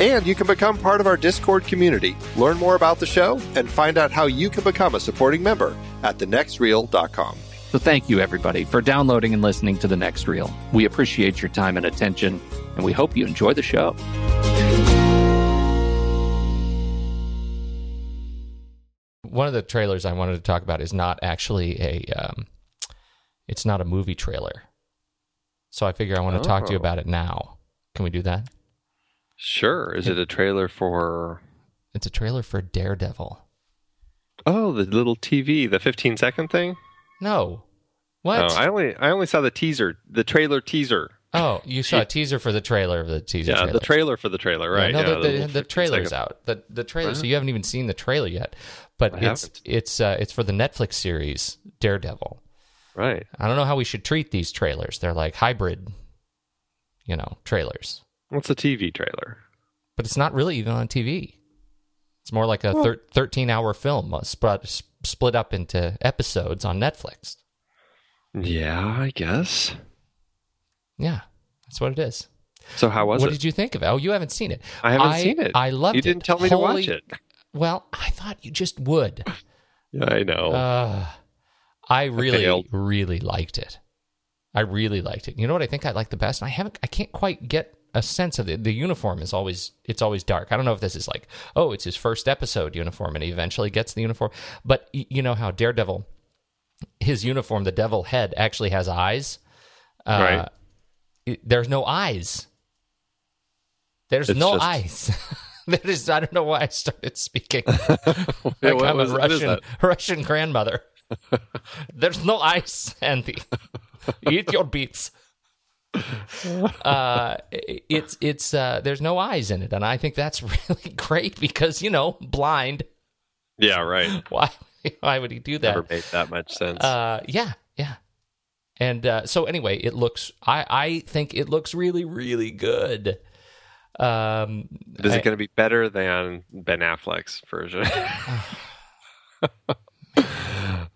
And you can become part of our Discord community, learn more about the show, and find out how you can become a supporting member at thenextreel.com. So thank you, everybody, for downloading and listening to The Next Reel. We appreciate your time and attention, and we hope you enjoy the show. One of the trailers I wanted to talk about is not actually a, um, it's not a movie trailer. So I figure I want to oh. talk to you oh. about it now. Can we do that? Sure. Is it a trailer for? It's a trailer for Daredevil. Oh, the little TV, the 15 second thing. No. What? Oh, I only I only saw the teaser, the trailer teaser. Oh, you saw a teaser for the trailer of the teaser. Yeah, trailers. the trailer for the trailer, right? Yeah, no, yeah, the, the, the, the trailer's second. out. The the trailer. So you haven't even seen the trailer yet, but I it's haven't. it's uh, it's for the Netflix series Daredevil. Right. I don't know how we should treat these trailers. They're like hybrid, you know, trailers. What's a TV trailer? But it's not really even on TV. It's more like a thir- 13 hour film uh, split, split up into episodes on Netflix. Yeah, I guess. Yeah, that's what it is. So how was what it? What did you think of it? Oh, you haven't seen it. I haven't I, seen it. I loved it. You didn't it. tell me Holy, to watch it. Well, I thought you just would. Yeah, I know. Uh, I really, I really liked it. I really liked it. You know what I think I like the best? I haven't. I can't quite get a sense of it. The uniform is always it's always dark. I don't know if this is like oh it's his first episode uniform and he eventually gets the uniform. But you know how Daredevil, his uniform, the devil head actually has eyes. Uh, right. there's no eyes. There's it's no just... eyes. there is. I don't know why I started speaking like I'm a Russian Russian grandmother. There's no eyes, Andy. Eat your beets uh, it's it's uh, there's no eyes in it, and I think that's really great because you know blind. Yeah, right. Why why would he do that? Never made that much sense. Uh, yeah, yeah. And uh, so anyway, it looks. I I think it looks really really good. Um, Is it going to be better than Ben Affleck's version?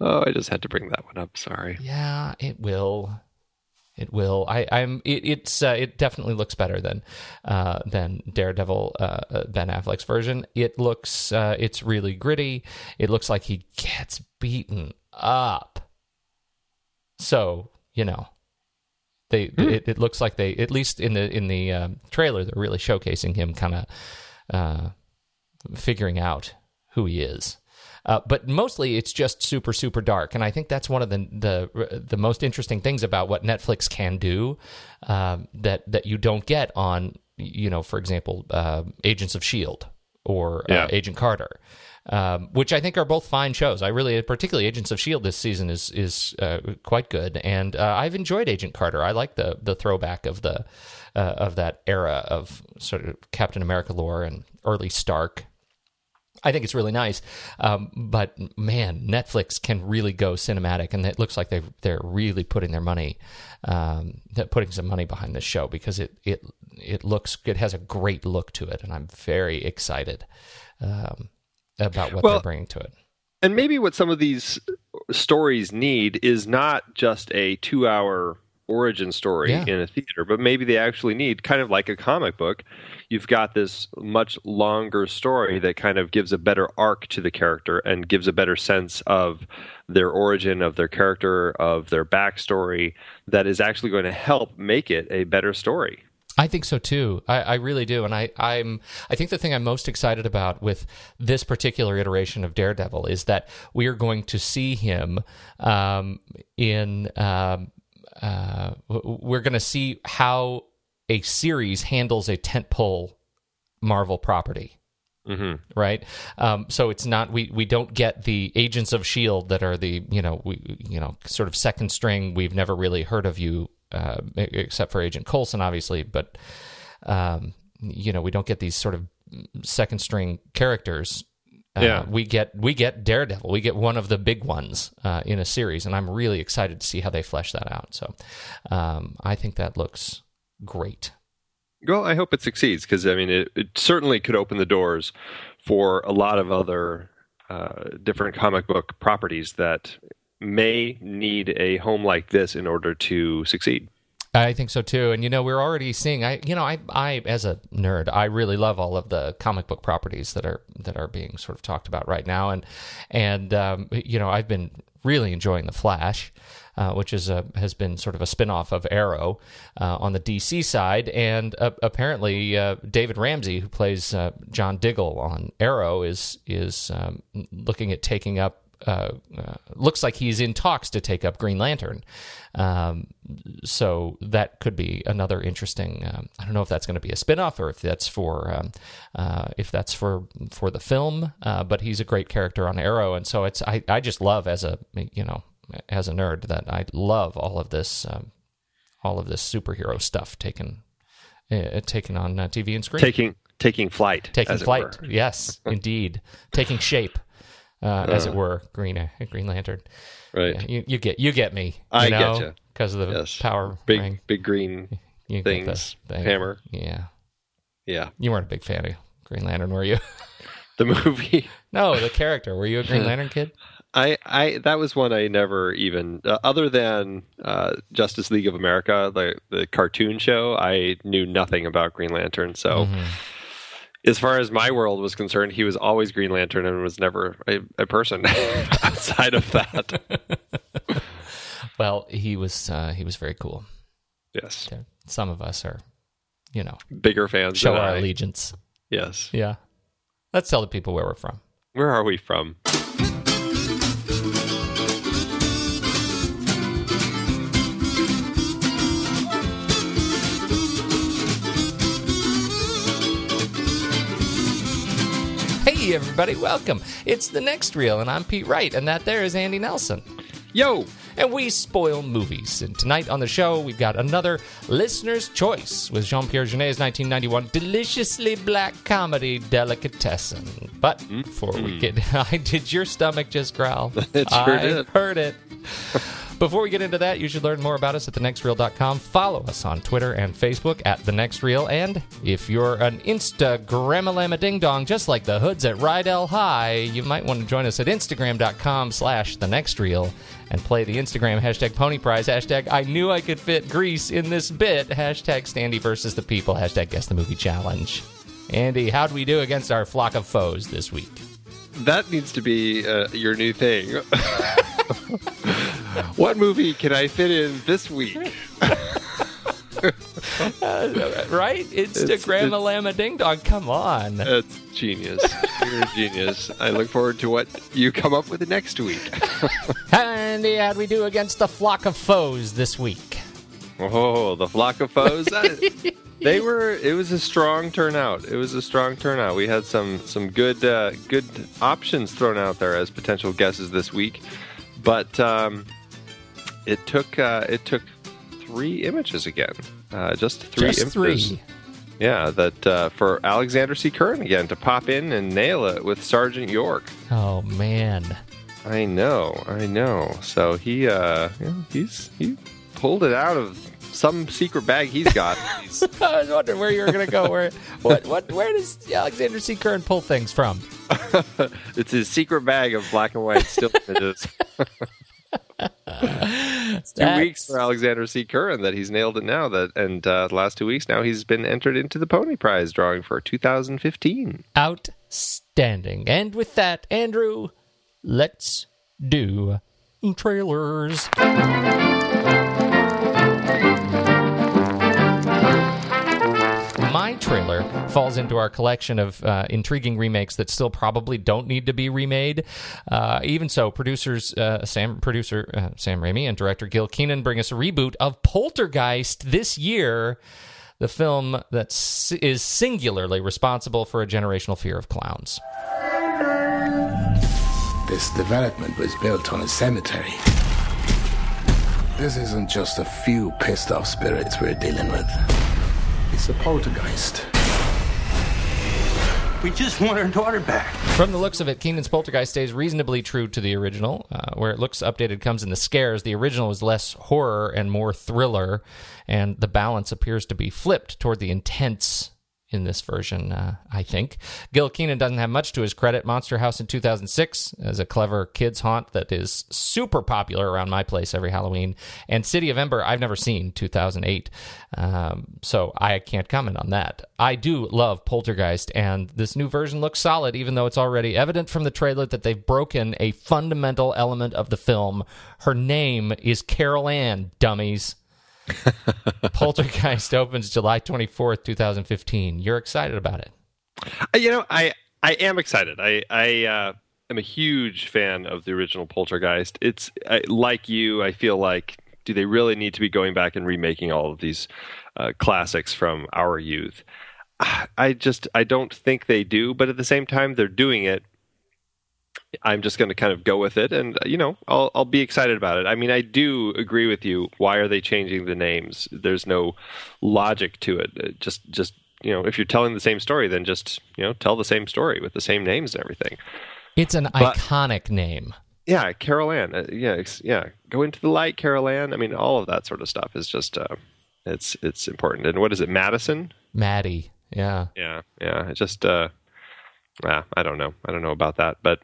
oh, I just had to bring that one up. Sorry. Yeah, it will. It will. I, I'm. It, it's. Uh, it definitely looks better than, uh, than Daredevil uh, uh, Ben Affleck's version. It looks. Uh, it's really gritty. It looks like he gets beaten up. So you know, they. Mm. It, it, looks like they. At least in the in the um, trailer, they're really showcasing him kind of uh, figuring out who he is. Uh, but mostly it's just super super dark, and I think that's one of the the the most interesting things about what Netflix can do um, that that you don't get on you know for example uh, Agents of Shield or uh. Agent Carter. Um, which I think are both fine shows. I really, particularly Agents of Shield, this season is is uh, quite good, and uh, I've enjoyed Agent Carter. I like the the throwback of the uh, of that era of sort of Captain America lore and early Stark I think it's really nice. Um, but man, Netflix can really go cinematic, and it looks like they they're really putting their money, um, putting some money behind this show because it it it looks it has a great look to it, and I'm very excited um, about what well, they're bringing to it. And maybe what some of these stories need is not just a two hour origin story yeah. in a theater, but maybe they actually need kind of like a comic book. You've got this much longer story that kind of gives a better arc to the character and gives a better sense of their origin, of their character, of their backstory that is actually going to help make it a better story. I think so too. I, I, really do, and I, I'm. I think the thing I'm most excited about with this particular iteration of Daredevil is that we are going to see him um, in um, uh, we're going to see how a series handles a tentpole Marvel property. Mm-hmm. Right, um, so it's not we we don't get the agents of Shield that are the you know we you know sort of second string. We've never really heard of you uh, except for Agent Coulson, obviously, but um, you know we don't get these sort of second string characters uh, yeah. we get we get Daredevil. We get one of the big ones uh, in a series, and I'm really excited to see how they flesh that out. So, um, I think that looks great. Well, I hope it succeeds because I mean, it, it, certainly could open the doors for a lot of other uh, different comic book properties that may need a home like this in order to succeed. I think so too. And you know, we're already seeing. I you know, I I as a nerd, I really love all of the comic book properties that are that are being sort of talked about right now. And and um, you know, I've been really enjoying the Flash. Uh, which is a, has been sort of a spinoff of Arrow uh, on the DC side, and uh, apparently uh, David Ramsey, who plays uh, John Diggle on Arrow, is is um, looking at taking up looks like he's in talks to take up Green Lantern. Um, so that could be another interesting. Um, I don't know if that's going to be a spinoff or if that's for um, if that's for for the film. But he's a great character on Arrow, and so it's I, I just love as a you know as a nerd that I love all of this um, all of this superhero stuff taken uh, taken on uh, TV and screen. Taking taking flight. Taking flight. Yes, indeed. taking shape uh, as it uh-huh. were, Green uh, Green Lantern. Right. You, you get you get me. You I know, get you because of the yes. power big ring. big green you things. Thing. Hammer. Yeah. Yeah. You weren't a big fan of Green Lantern, were you? the movie. no, the character. Were you a Green Lantern kid? I, I that was one I never even uh, other than uh, Justice League of America, the the cartoon show. I knew nothing about Green Lantern, so mm-hmm as far as my world was concerned, he was always Green Lantern and was never a, a person outside of that. well, he was uh, he was very cool. Yes, some of us are, you know, bigger fans. Show our I. allegiance. Yes. Yeah. Let's tell the people where we're from. Where are we from? Hey, everybody, welcome. It's the next reel, and I'm Pete Wright, and that there is Andy Nelson. Yo! And we spoil movies. And tonight on the show, we've got another listener's choice with Jean Pierre Jeunet's 1991 deliciously black comedy Delicatessen. But mm. before we mm. get. did your stomach just growl? it sure I did. heard it. Before we get into that, you should learn more about us at thenextreel.com. Follow us on Twitter and Facebook at The Next Reel. And if you're an Instagram ding dong, just like the hoods at Rydell High, you might want to join us at Instagram.com slash The Next Reel and play the Instagram hashtag Pony Prize, hashtag I knew I could fit Grease in this bit, hashtag Standy versus the people, hashtag Guess the Movie Challenge. Andy, how'd we do against our flock of foes this week? That needs to be uh, your new thing. what movie can I fit in this week? uh, right? Instagram a llama ding dong. Come on. That's genius. You're a genius. I look forward to what you come up with next week. Andy, how'd we do against the flock of foes this week? Oh, the flock of foes. they were. It was a strong turnout. It was a strong turnout. We had some some good uh, good options thrown out there as potential guesses this week, but um, it took uh, it took three images again. Uh, just three just images. Three. Yeah, that uh, for Alexander C. Curran again to pop in and nail it with Sergeant York. Oh man, I know, I know. So he, uh, yeah, he's he pulled it out of some secret bag he's got. I was wondering where you were going to go. Where what what where does Alexander C. Curran pull things from? it's his secret bag of black and white still images. It's two That's... weeks for Alexander C. Curran that he's nailed it now. That and uh, the last two weeks now he's been entered into the Pony Prize drawing for 2015. Outstanding. And with that, Andrew, let's do trailers. My trailer falls into our collection of uh, intriguing remakes that still probably don't need to be remade. Uh, even so, producers uh, Sam, producer uh, Sam Raimi and director Gil Kenan bring us a reboot of Poltergeist this year. The film that is singularly responsible for a generational fear of clowns. This development was built on a cemetery. This isn't just a few pissed off spirits we're dealing with. It's a poltergeist. We just want our daughter back. From the looks of it, Kenan's Poltergeist stays reasonably true to the original. Uh, where it looks updated comes in the scares. The original is less horror and more thriller, and the balance appears to be flipped toward the intense in this version, uh, I think. Gil Kenan doesn't have much to his credit. Monster House in 2006 is a clever kids' haunt that is super popular around my place every Halloween. And City of Ember, I've never seen 2008. Um, so I can't comment on that. I do love Poltergeist, and this new version looks solid, even though it's already evident from the trailer that they've broken a fundamental element of the film. Her name is Carol Ann, dummies. Poltergeist opens July 24th, 2015. You're excited about it. Uh, you know, I I am excited. I I uh, am a huge fan of the original Poltergeist. It's I, like you. I feel like do they really need to be going back and remaking all of these uh, classics from our youth? I just I don't think they do. But at the same time, they're doing it I'm just going to kind of go with it, and you know, I'll I'll be excited about it. I mean, I do agree with you. Why are they changing the names? There's no logic to it. Uh, just just you know, if you're telling the same story, then just you know, tell the same story with the same names and everything. It's an but, iconic name. Yeah, Carol Ann. Uh, yeah, yeah. Go into the light, Carol Ann. I mean, all of that sort of stuff is just uh, it's it's important. And what is it, Madison? Maddie. Yeah. Yeah, yeah. It just uh, ah, I don't know. I don't know about that, but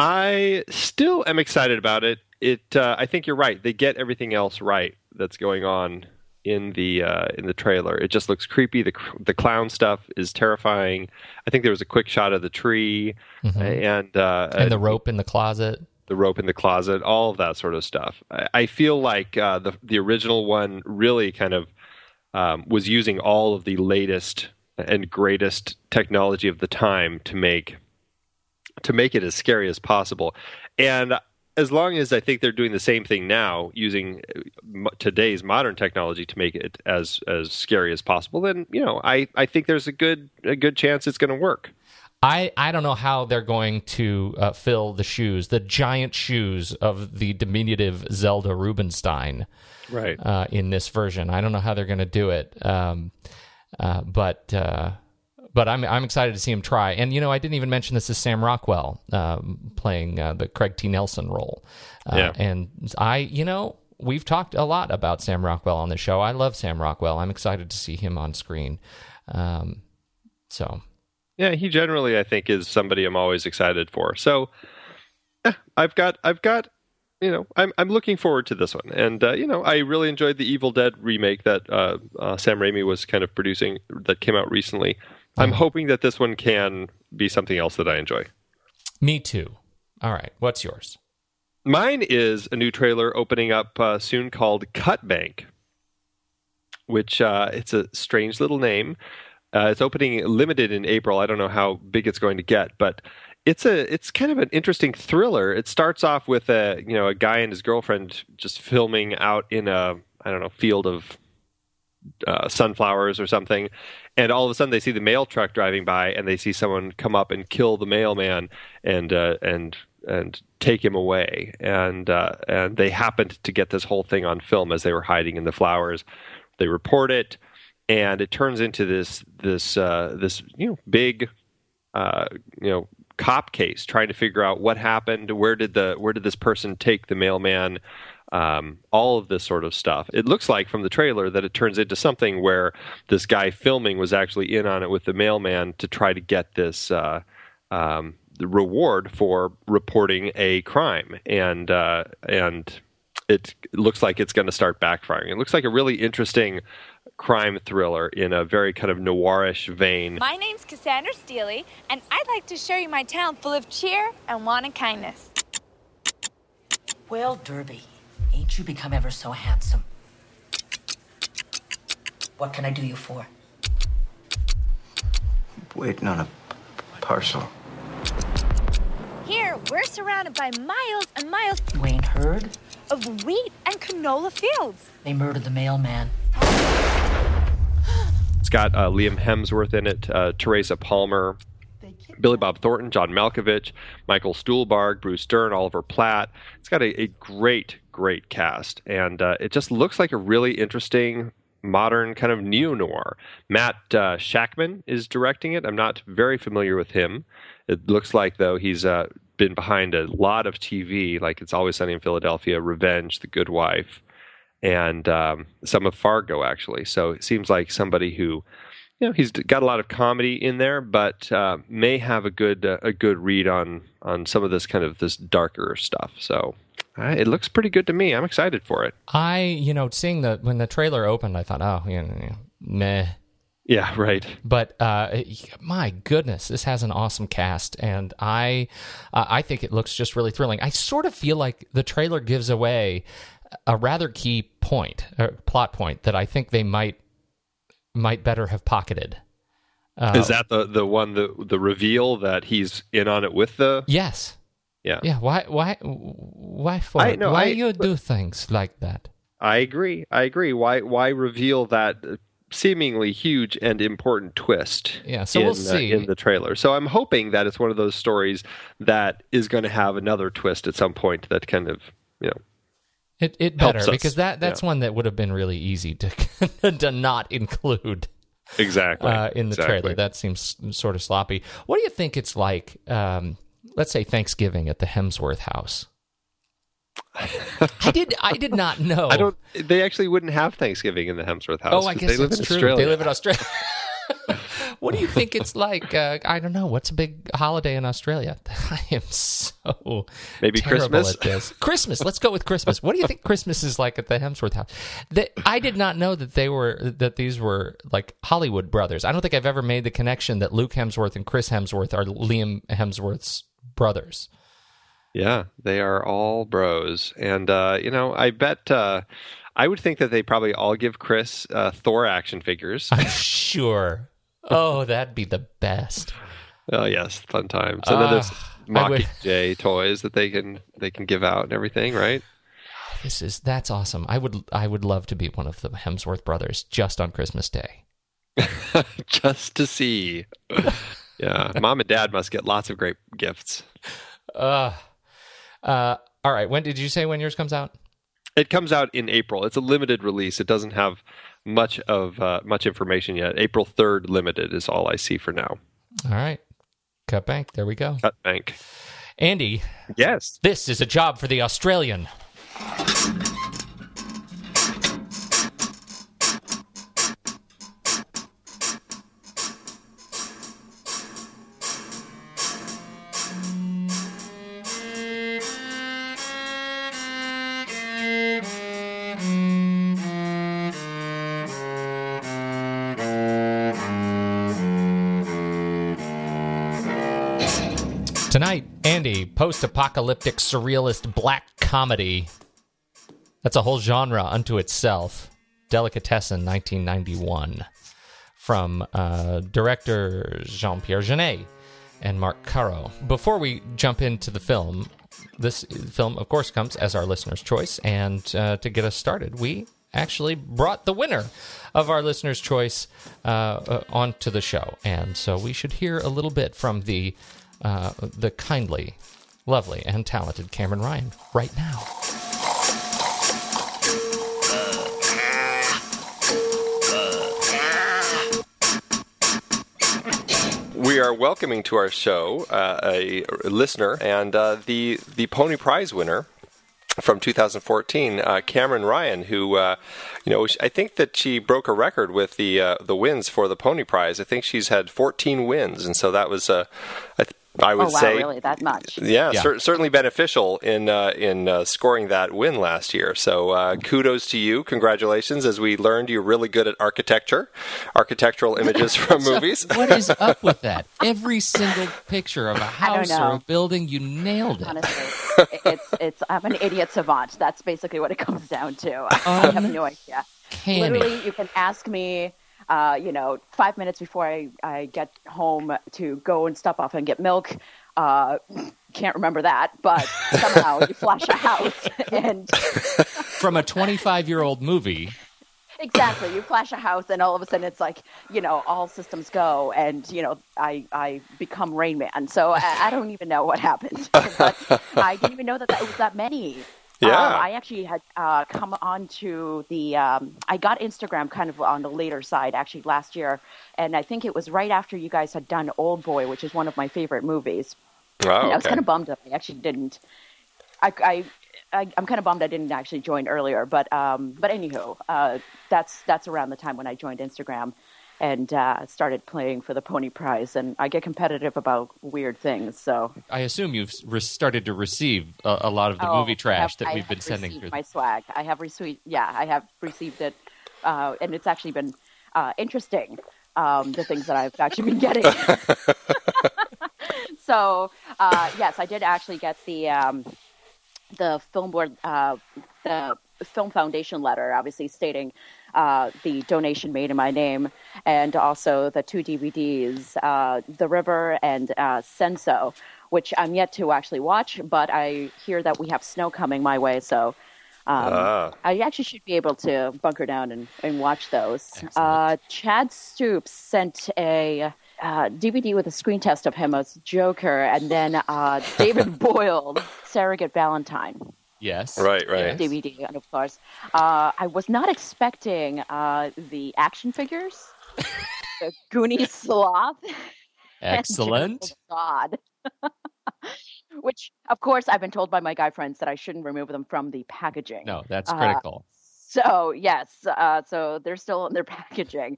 I still am excited about it. It, uh, I think you're right. They get everything else right that's going on in the uh, in the trailer. It just looks creepy. The the clown stuff is terrifying. I think there was a quick shot of the tree mm-hmm. and uh, and the rope in the closet. The rope in the closet, all of that sort of stuff. I, I feel like uh, the the original one really kind of um, was using all of the latest and greatest technology of the time to make to make it as scary as possible. And as long as I think they're doing the same thing now, using uh, today's modern technology to make it as as scary as possible, then you know I, I think there's a good a good chance it's going to work. I, I don't know how they're going to uh, fill the shoes, the giant shoes of the diminutive Zelda Rubinstein, right? Uh, in this version, I don't know how they're going to do it. Um, uh, but uh, but I'm I'm excited to see him try. And you know, I didn't even mention this is Sam Rockwell um, playing uh, the Craig T. Nelson role. Uh, Yeah. And I, you know, we've talked a lot about Sam Rockwell on the show. I love Sam Rockwell. I'm excited to see him on screen. Um, so Yeah, he generally I think is somebody I'm always excited for. So eh, I've got I've got you know I'm I'm looking forward to this one, and uh, you know I really enjoyed the Evil Dead remake that uh, uh, Sam Raimi was kind of producing that came out recently. I'm hoping that this one can be something else that I enjoy. me too. All right, what's yours? Mine is a new trailer opening up uh, soon called Cut Bank, which uh, it's a strange little name. Uh, it's opening limited in April. I don't know how big it's going to get, but it's a it's kind of an interesting thriller. It starts off with a you know a guy and his girlfriend just filming out in a I don't know field of uh, sunflowers or something, and all of a sudden they see the mail truck driving by, and they see someone come up and kill the mailman and uh, and and take him away, and uh, and they happened to get this whole thing on film as they were hiding in the flowers. They report it, and it turns into this this uh, this you know big uh, you know cop case trying to figure out what happened where did the where did this person take the mailman um, all of this sort of stuff. It looks like from the trailer that it turns into something where this guy filming was actually in on it with the mailman to try to get this uh, um, the reward for reporting a crime. And uh, and it looks like it's going to start backfiring. It looks like a really interesting crime thriller in a very kind of noirish vein. My name's Cassandra Steely, and I'd like to show you my town full of cheer and wanted kindness. Well, Derby, ain't you become ever so handsome? What can I do you for? Waiting on a parcel. Here, we're surrounded by miles and miles You ain't heard? of wheat and canola fields. They murdered the mailman. It's got uh, Liam Hemsworth in it, uh, Teresa Palmer, Billy Bob Thornton, John Malkovich, Michael Stuhlbarg, Bruce Dern, Oliver Platt. It's got a, a great, great cast, and uh, it just looks like a really interesting modern kind of neo noir. Matt uh, Shakman is directing it. I'm not very familiar with him. It looks like though he's uh, been behind a lot of TV, like It's Always Sunny in Philadelphia, Revenge, The Good Wife and um, some of Fargo actually. So it seems like somebody who, you know, he's got a lot of comedy in there, but uh, may have a good uh, a good read on on some of this kind of this darker stuff. So uh, it looks pretty good to me. I'm excited for it. I, you know, seeing the when the trailer opened, I thought, oh, you know, meh. Yeah, right. But uh, my goodness, this has an awesome cast, and I, uh, I think it looks just really thrilling. I sort of feel like the trailer gives away a rather key point, or plot point that I think they might might better have pocketed. Uh, Is that the the one the the reveal that he's in on it with the yes? Yeah. Yeah. Why? Why? Why for? I- no, why I- you do things like that? I agree. I agree. Why why reveal that seemingly huge and important twist? Yeah, so in, we'll uh, see. in the trailer. So I'm hoping that it's one of those stories that is going to have another twist at some point that kind of you know It it better us, because that that's yeah. one that would have been really easy to to not include exactly uh, in the exactly. trailer. That seems sort of sloppy. What do you think it's like? Um, let's say Thanksgiving at the Hemsworth house. I did. I did not know. I don't. They actually wouldn't have Thanksgiving in the Hemsworth house. Oh, I guess they live in true. Australia. They live in Australia. what do you think it's like? Uh, I don't know. What's a big holiday in Australia? I am so Maybe Christmas? at this. Christmas. Let's go with Christmas. What do you think Christmas is like at the Hemsworth house? That I did not know that they were that these were like Hollywood brothers. I don't think I've ever made the connection that Luke Hemsworth and Chris Hemsworth are Liam Hemsworth's brothers. Yeah, they are all bros, and uh, you know, I bet. Uh, I would think that they probably all give Chris uh, Thor action figures. I'm sure. Oh, that'd be the best. Oh yes, fun times. And then there's Ah, Mockingjay toys that they can they can give out and everything, right? This is that's awesome. I would I would love to be one of the Hemsworth brothers just on Christmas Day. Just to see. Yeah, mom and dad must get lots of great gifts. Uh, uh, all right. When did you say when yours comes out? It comes out in April. It's a limited release. It doesn't have much of uh, much information yet. April third, limited is all I see for now. All right, cut bank. There we go. Cut bank. Andy, Yes. this is a job for the Australian. Post apocalyptic surrealist black comedy. That's a whole genre unto itself. Delicatessen, 1991. From uh, director Jean Pierre Jeunet and Marc Caro. Before we jump into the film, this film, of course, comes as our listener's choice. And uh, to get us started, we actually brought the winner of our listener's choice uh, uh, onto the show. And so we should hear a little bit from the uh, the kindly, lovely, and talented Cameron Ryan right now. We are welcoming to our show uh, a listener and uh, the the Pony Prize winner from 2014, uh, Cameron Ryan, who, uh, you know, I think that she broke a record with the uh, the wins for the Pony Prize. I think she's had 14 wins, and so that was, uh, I, th- I would oh, wow, say, really that much? yeah, Yeah. cer- certainly beneficial in uh, in uh, scoring that win last year. So uh, kudos to you, congratulations! As we learned, you're really good at architecture, architectural images from movies. What is up with that? Every single picture of a house or a building, you nailed it. Honestly, it's it's I'm an idiot savant. That's basically what it comes down to. I have no idea. Canny. Literally, you can ask me. Uh, you know, five minutes before I, I get home to go and stop off and get milk. Uh, can't remember that, but somehow you flash a house and From a 25 year old movie, exactly. You flash a house and all of a sudden it's like you know all systems go and you know i i become rain man. So i, I don't even know what happened but i didn't even know that that was that many Yeah. um, i actually had uh, come onto the um, i got instagram kind of on the later side actually last year and i think it was right after you guys had done old boy which is one of my favorite movies Oh, and I was kind of bummed that I actually didn't. I, I, I I'm kind of bummed I didn't actually join earlier, but um, but anywho, uh, that's that's around the time when I joined Instagram and uh, started playing for the Pony Prize, and I get competitive about weird things. So I assume you've re- started to receive a, a lot of the Oh, movie trash have- that I we've been sending through. my swag. I have received, yeah, I have received it, uh, and it's actually been uh, interesting. Um, the things that I've actually been getting. so uh, yes, I did actually get the um, the film board, uh, the film foundation letter, obviously stating uh, the donation made in my name, and also the two DVDs, uh, The River and uh, Senso, which I'm yet to actually watch, but I hear that we have snow coming my way, so. Um, Ah. I actually should be able to bunker down and, and watch those. Uh, Chad Stoops sent a uh, DVD with a screen test of him as Joker, and then uh, David Boyle, Surrogate Valentine yes. Right, right. DVD, and of course, uh, I was not expecting uh, the action figures, the Goonies sloth, Excellent. General Zod. Which, of course, I've been told by my guy friends that I shouldn't remove them from the packaging. No, that's Uh, critical. So yes, uh, so they're still in their packaging.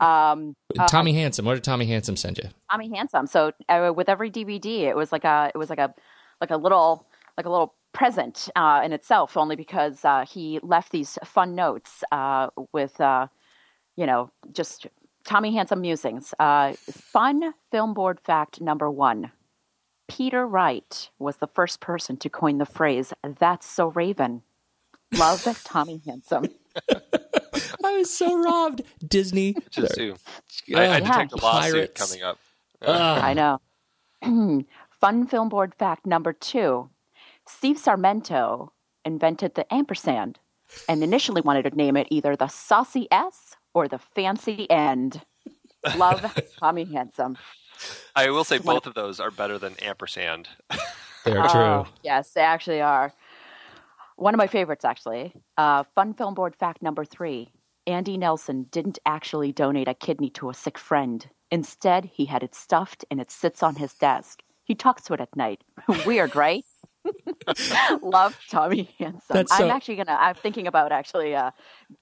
Um, uh, Tommy Handsome. What did Tommy Handsome send you? Tommy Handsome. So uh, with every DVD, it was like a it was like a like a little like a little present uh, in itself, only because uh, he left these fun notes uh, with uh, you know just Tommy Handsome musings. Uh, fun film board fact number one. Peter Wright was the first person to coin the phrase "That's so Raven." Love Tommy Handsome. I was so robbed. Disney. Just to, Oh, I, I yeah. detect a lawsuit Pirates. coming up. Ugh. I know. Fun film board fact number two Steve Sarmento invented the ampersand and initially wanted to name it either the Saucy S or the Fancy End. Love Tommy Handsome. I will say both of those are better than ampersand. They're true. Oh, yes, they actually are. One of my favorites, actually. Uh, Fun Film Board fact number three Andy Nelson didn't actually donate a kidney to a sick friend. Instead, he had it stuffed and it sits on his desk. He talks to it at night. Weird, right? Love Tommy Handsome. So, I'm actually gonna. I'm thinking about actually uh,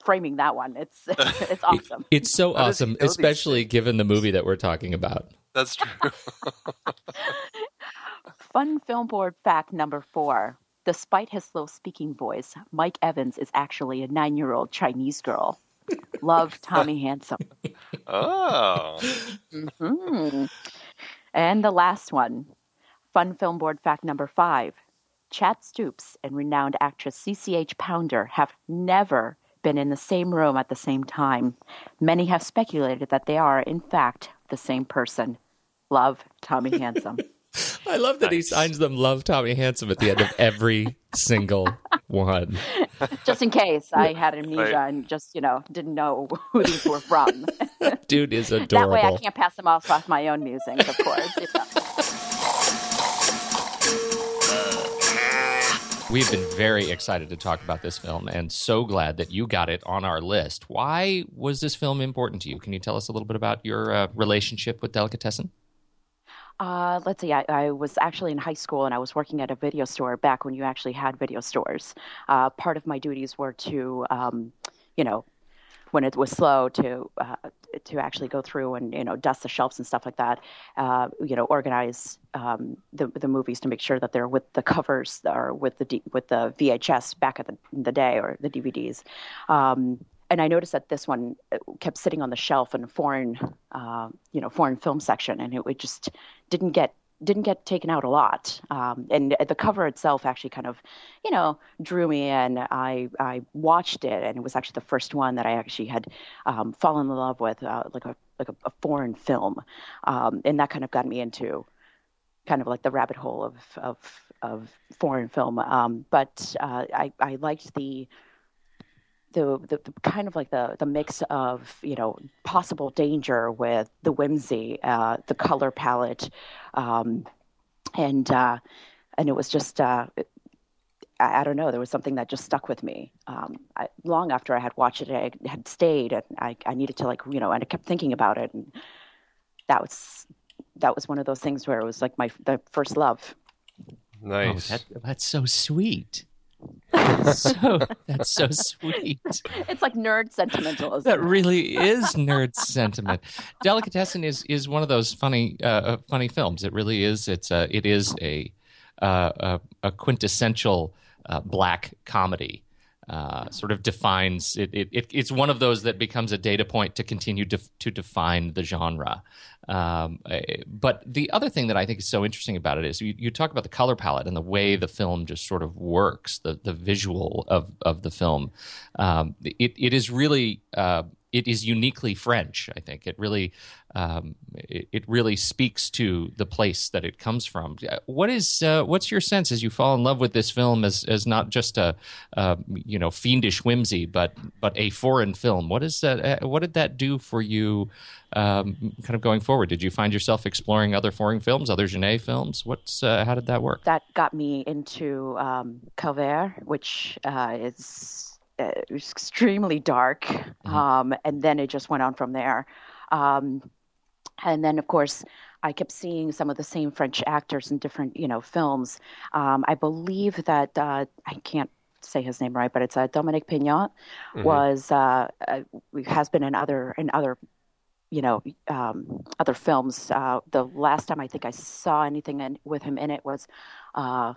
framing that one. It's it's awesome. It's so awesome, especially given the movie that we're talking about. That's true. Fun film board fact number four. Despite his slow speaking voice, Mike Evans is actually a nine year old Chinese girl. Love Tommy Handsome. Oh. Mm-hmm. And the last one. Fun film board fact number five. Chad Stoops and renowned actress CCH Pounder have never been in the same room at the same time. Many have speculated that they are, in fact, the same person. Love Tommy Handsome. I love that nice. he signs them "Love Tommy Handsome" at the end of every single one. Just in case I had amnesia right. and just you know didn't know who these were from. Dude is adorable. that way I can't pass them off off my own musings, of course. We've been very excited to talk about this film and so glad that you got it on our list. Why was this film important to you? Can you tell us a little bit about your uh, relationship with Delicatessen? Uh, let's see. I, I, was actually in high school and I was working at a video store back when you actually had video stores. Uh, part of my duties were to, um, you know, when it was slow to uh, to actually go through and you know dust the shelves and stuff like that. Uh, you know, organize um, the the movies to make sure that they're with the covers or with the D, with the VHS back at the, the day or the DVDs. Um, and I noticed that this one uh, kept sitting on the shelf in a foreign, uh, you know, foreign film section, and it, it just didn't get didn't get taken out a lot. Um, and the cover itself actually kind of, you know, drew me in. I I watched it, and it was actually the first one that I actually had um, fallen in love with, uh, like a like a, a foreign film, um, and that kind of got me into kind of like the rabbit hole of of of foreign film. Um, but uh, I I liked the the, the, the, kind of like the the mix of you know possible danger with the whimsy, uh, the color palette, um, and uh, and it was just uh, I, I, don't know there was something that just stuck with me. Um, I, long after I had watched it, I had stayed and I, I needed to like you know and I kept thinking about it and that was that was one of those things where it was like my the first love. Nice. Oh, that, that's so sweet. So that's so sweet. It's like nerd sentimentalism. That really is nerd sentiment. Delicatessen is is one of those funny uh, uh, funny films. It really is. It's a it is a uh, a, a, quintessential uh, black comedy. Uh, sort of defines it, it, it, It's one of those that becomes a data point to continue to, to define the genre. Um, eh, but the other thing that I think is so interesting about it is you, you, talk about the color palette and the way the film just sort of works, the the visual of of the film. Um, it it is really uh, it is uniquely French. I think it really um, it, it, really speaks to the place that it comes from. Uh, what is uh, what's your sense as you fall in love with this film as as not just a, a you know fiendish whimsy, but but a foreign film? What is that? Uh, what did that do for you? Um, kind of going forward, did you find yourself exploring other foreign films, other Jeunet films? What's uh, how did that work? That got me into um, Calvaire, which uh, is uh, it was extremely dark, mm-hmm. um, and then it just went on from there. Um, and then, of course, I kept seeing some of the same French actors in different, you know, films. Um, I believe that uh, I can't say his name right, but it's uh, Dominique Pignat mm-hmm. was uh, uh, has been in other in other you know um, other films. Uh, the last time I think I saw anything in, with him in it was uh,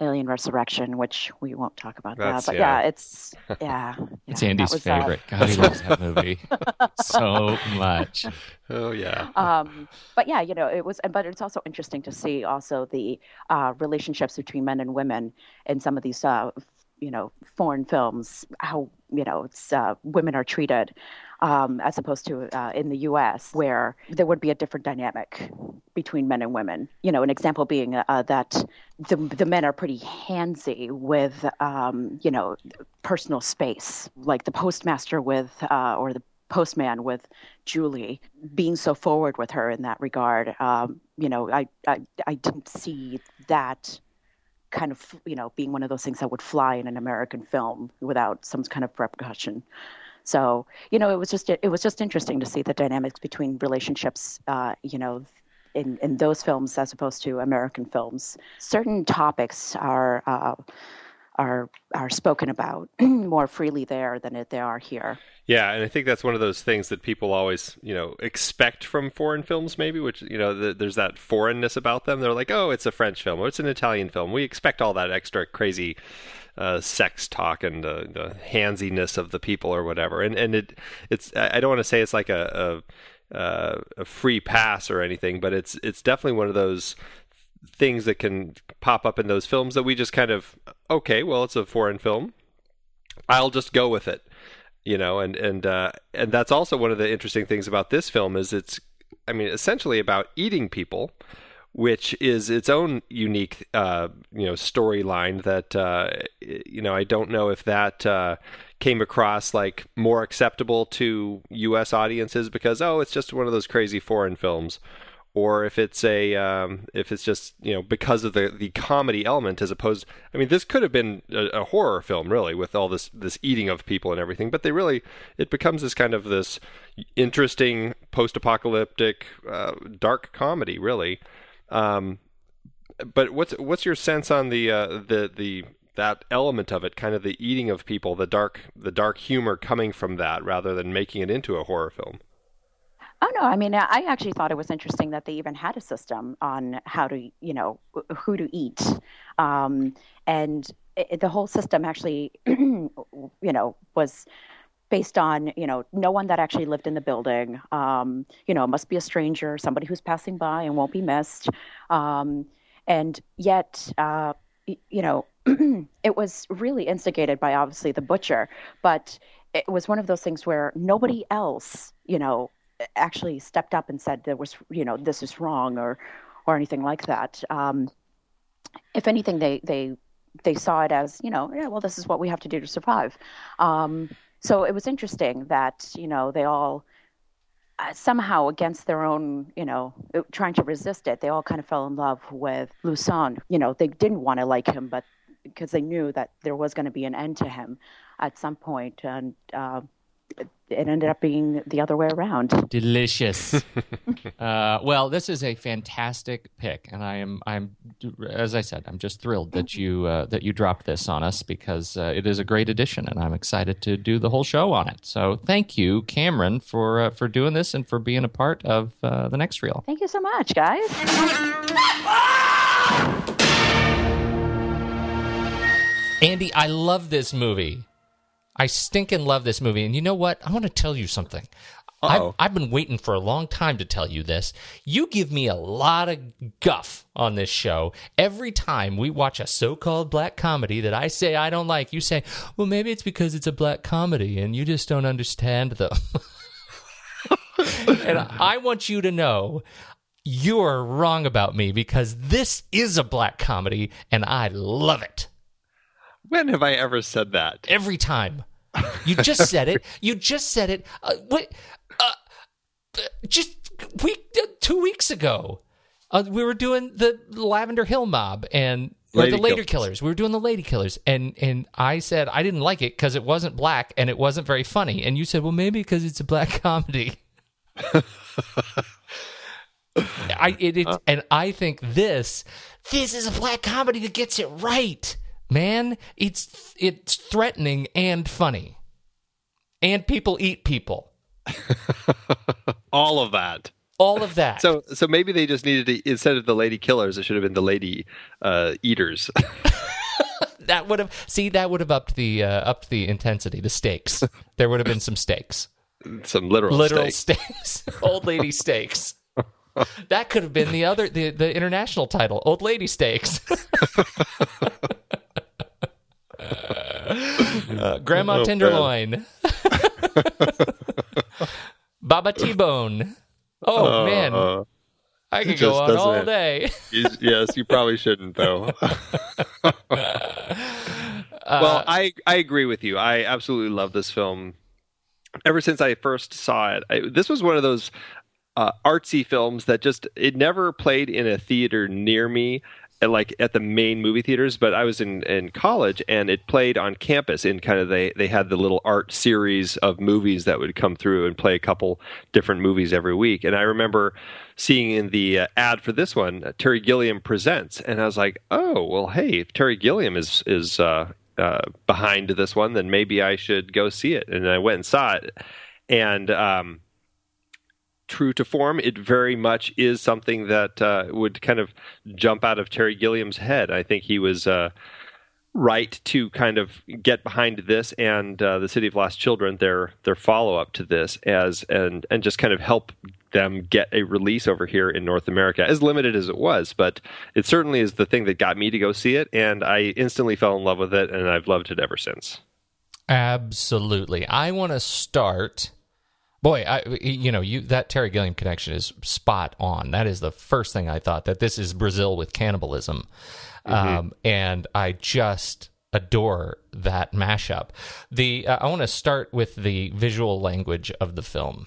Alien Resurrection, which we won't talk about That's, that. But yeah, yeah it's yeah. it's Andy's was, uh, favorite. Uh, God, he loves that movie so much. Oh yeah. Um, but yeah, you know, it was. But it's also interesting to see also the uh, relationships between men and women in some of these, uh, you know, foreign films. How you know, it's uh, women are treated um, as opposed to uh, in the U.S., where there would be a different dynamic between men and women. You know, an example being uh, that the the men are pretty handsy with um, you know personal space, like the postmaster with uh, or the postman with Julie being so forward with her in that regard. Um, you know, I, I I didn't see that kind of you know being one of those things that would fly in an American film without some kind of repercussion. So you know, it was just it was just interesting to see the dynamics between relationships. Uh, you know. In, in those films, as opposed to American films, certain topics are uh, are are spoken about more freely there than it, they are here. Yeah, and I think that's one of those things that people always, you know, expect from foreign films, maybe. Which you know, the, there's that foreignness about them. They're like, oh, it's a French film or it's an Italian film. We expect all that extra crazy uh, sex talk and uh, the handsiness of the people or whatever. And and it it's I don't want to say it's like a, a uh, a free pass or anything, but it's it's definitely one of those things that can pop up in those films that we just kind of okay, well, it's a foreign film. I'll just go with it you know, and and uh, and that's also one of the interesting things about this film is it's, I mean, essentially about eating people, which is its own unique, uh, you know, storyline that uh, you know I don't know if that uh, came across like more acceptable to U.S. audiences because oh, it's just one of those crazy foreign films or if it's a um, if it's just you know because of the the comedy element as opposed I mean this could have been a, a, horror film really with all this this eating of people and everything but they really it becomes this kind of this interesting post-apocalyptic uh, dark comedy really um, but what's what's your sense on the uh, the the that element of it kind of the eating of people the dark the dark humor coming from that rather than making it into a horror film? Oh no, I mean, I actually thought it was interesting that they even had a system on how to, you know, who to eat, um, and it, the whole system actually, you know, was based on you know no one that actually lived in the building. Um, you know, must be a stranger, somebody who's passing by and won't be missed, um, and yet, uh, you know, it was really instigated by obviously the butcher, but it was one of those things where nobody else, you know, actually stepped up and said there was, you know, this is wrong or, or anything like that. Um, if anything, they they they saw it as, you know, yeah, well, this is what we have to do to survive. Um, so it was interesting that you know they all uh, somehow against their own, you know, uh, trying to resist it, they all kind of fell in love with Louison. You know, they didn't want to like him, but because they knew that there was going to be an end to him at some point, and uh, it ended up being the other way around. Delicious. uh, well, this is a fantastic pick, and I am I'm as I said, I'm just thrilled that you uh, that you dropped this on us because uh, it is a great addition, and I'm excited to do the whole show on it. So thank you, Cameron, for uh, for doing this and for being a part of uh, the next reel. Thank you so much, guys. Andy, I love this movie. I stinking love this movie. And you know what? I want to tell you something. I've, I've, been waiting for a long time to tell you this. You give me a lot of guff on this show. Every time we watch a so called black comedy that I say I don't like, you say, well, maybe it's because it's a black comedy and you just don't understand them. and I want you to know you are wrong about me because this is a black comedy and I love it. When have I ever said that? Every time. You just said it. You just said it. Uh, what? Uh, just week uh, two weeks ago, uh, we were doing the Lavender Hill Mob and or the Lady killers. killers. We were doing the Lady Killers, and and I said I didn't like it because it wasn't black and it wasn't very funny. And you said, well, maybe because it's a black comedy. I it, it, uh. and I think this this is a black comedy that gets it right man, it's it's threatening and funny. And people eat people. All of that. All of that. So so maybe they just needed to instead of the lady killers, it should have been the lady uh, eaters. that would have see that would have upped the uh, upped the intensity, the stakes. There would have been some stakes. Some literal literal stakes. stakes. Old lady stakes. that could have been the other the, the international title, Old Lady Stakes. Uh, Grandma oh, Tenderloin. Baba T Bone. Oh, uh, man. Uh, I could go on all day. yes, you probably shouldn't, though. well, I, I agree with you. I absolutely love this film. Ever since I first saw it, I, this was one of those uh, artsy films that just it never played in a theater near me at, like at the main movie theaters, but I was in, in college and it played on campus in kind of they they had the little art series of movies that would come through and play a couple different movies every week. And I remember seeing in the uh, ad for this one, uh, Terry Gilliam presents, and I was like, oh well, hey, if Terry Gilliam is is uh, uh, behind this one, then maybe I should go see it. And I went and saw it, and um, true to form, it very much is something that uh, would kind of jump out of Terry Gilliam's head. I think he was uh, right to kind of get behind this and uh, the City of Lost Children, their their follow up to this, as and and just kind of help them get a release over here in North America, as limited as it was. But it certainly is the thing that got me to go see it, and I instantly fell in love with it, and I've loved it ever since. Absolutely. I want to start Boy, I, you know, you that Terry Gilliam connection is spot on. That is the first thing I thought that this is Brazil with cannibalism, mm-hmm. um, and I just adore that mashup. The uh, I want to start with the visual language of the film.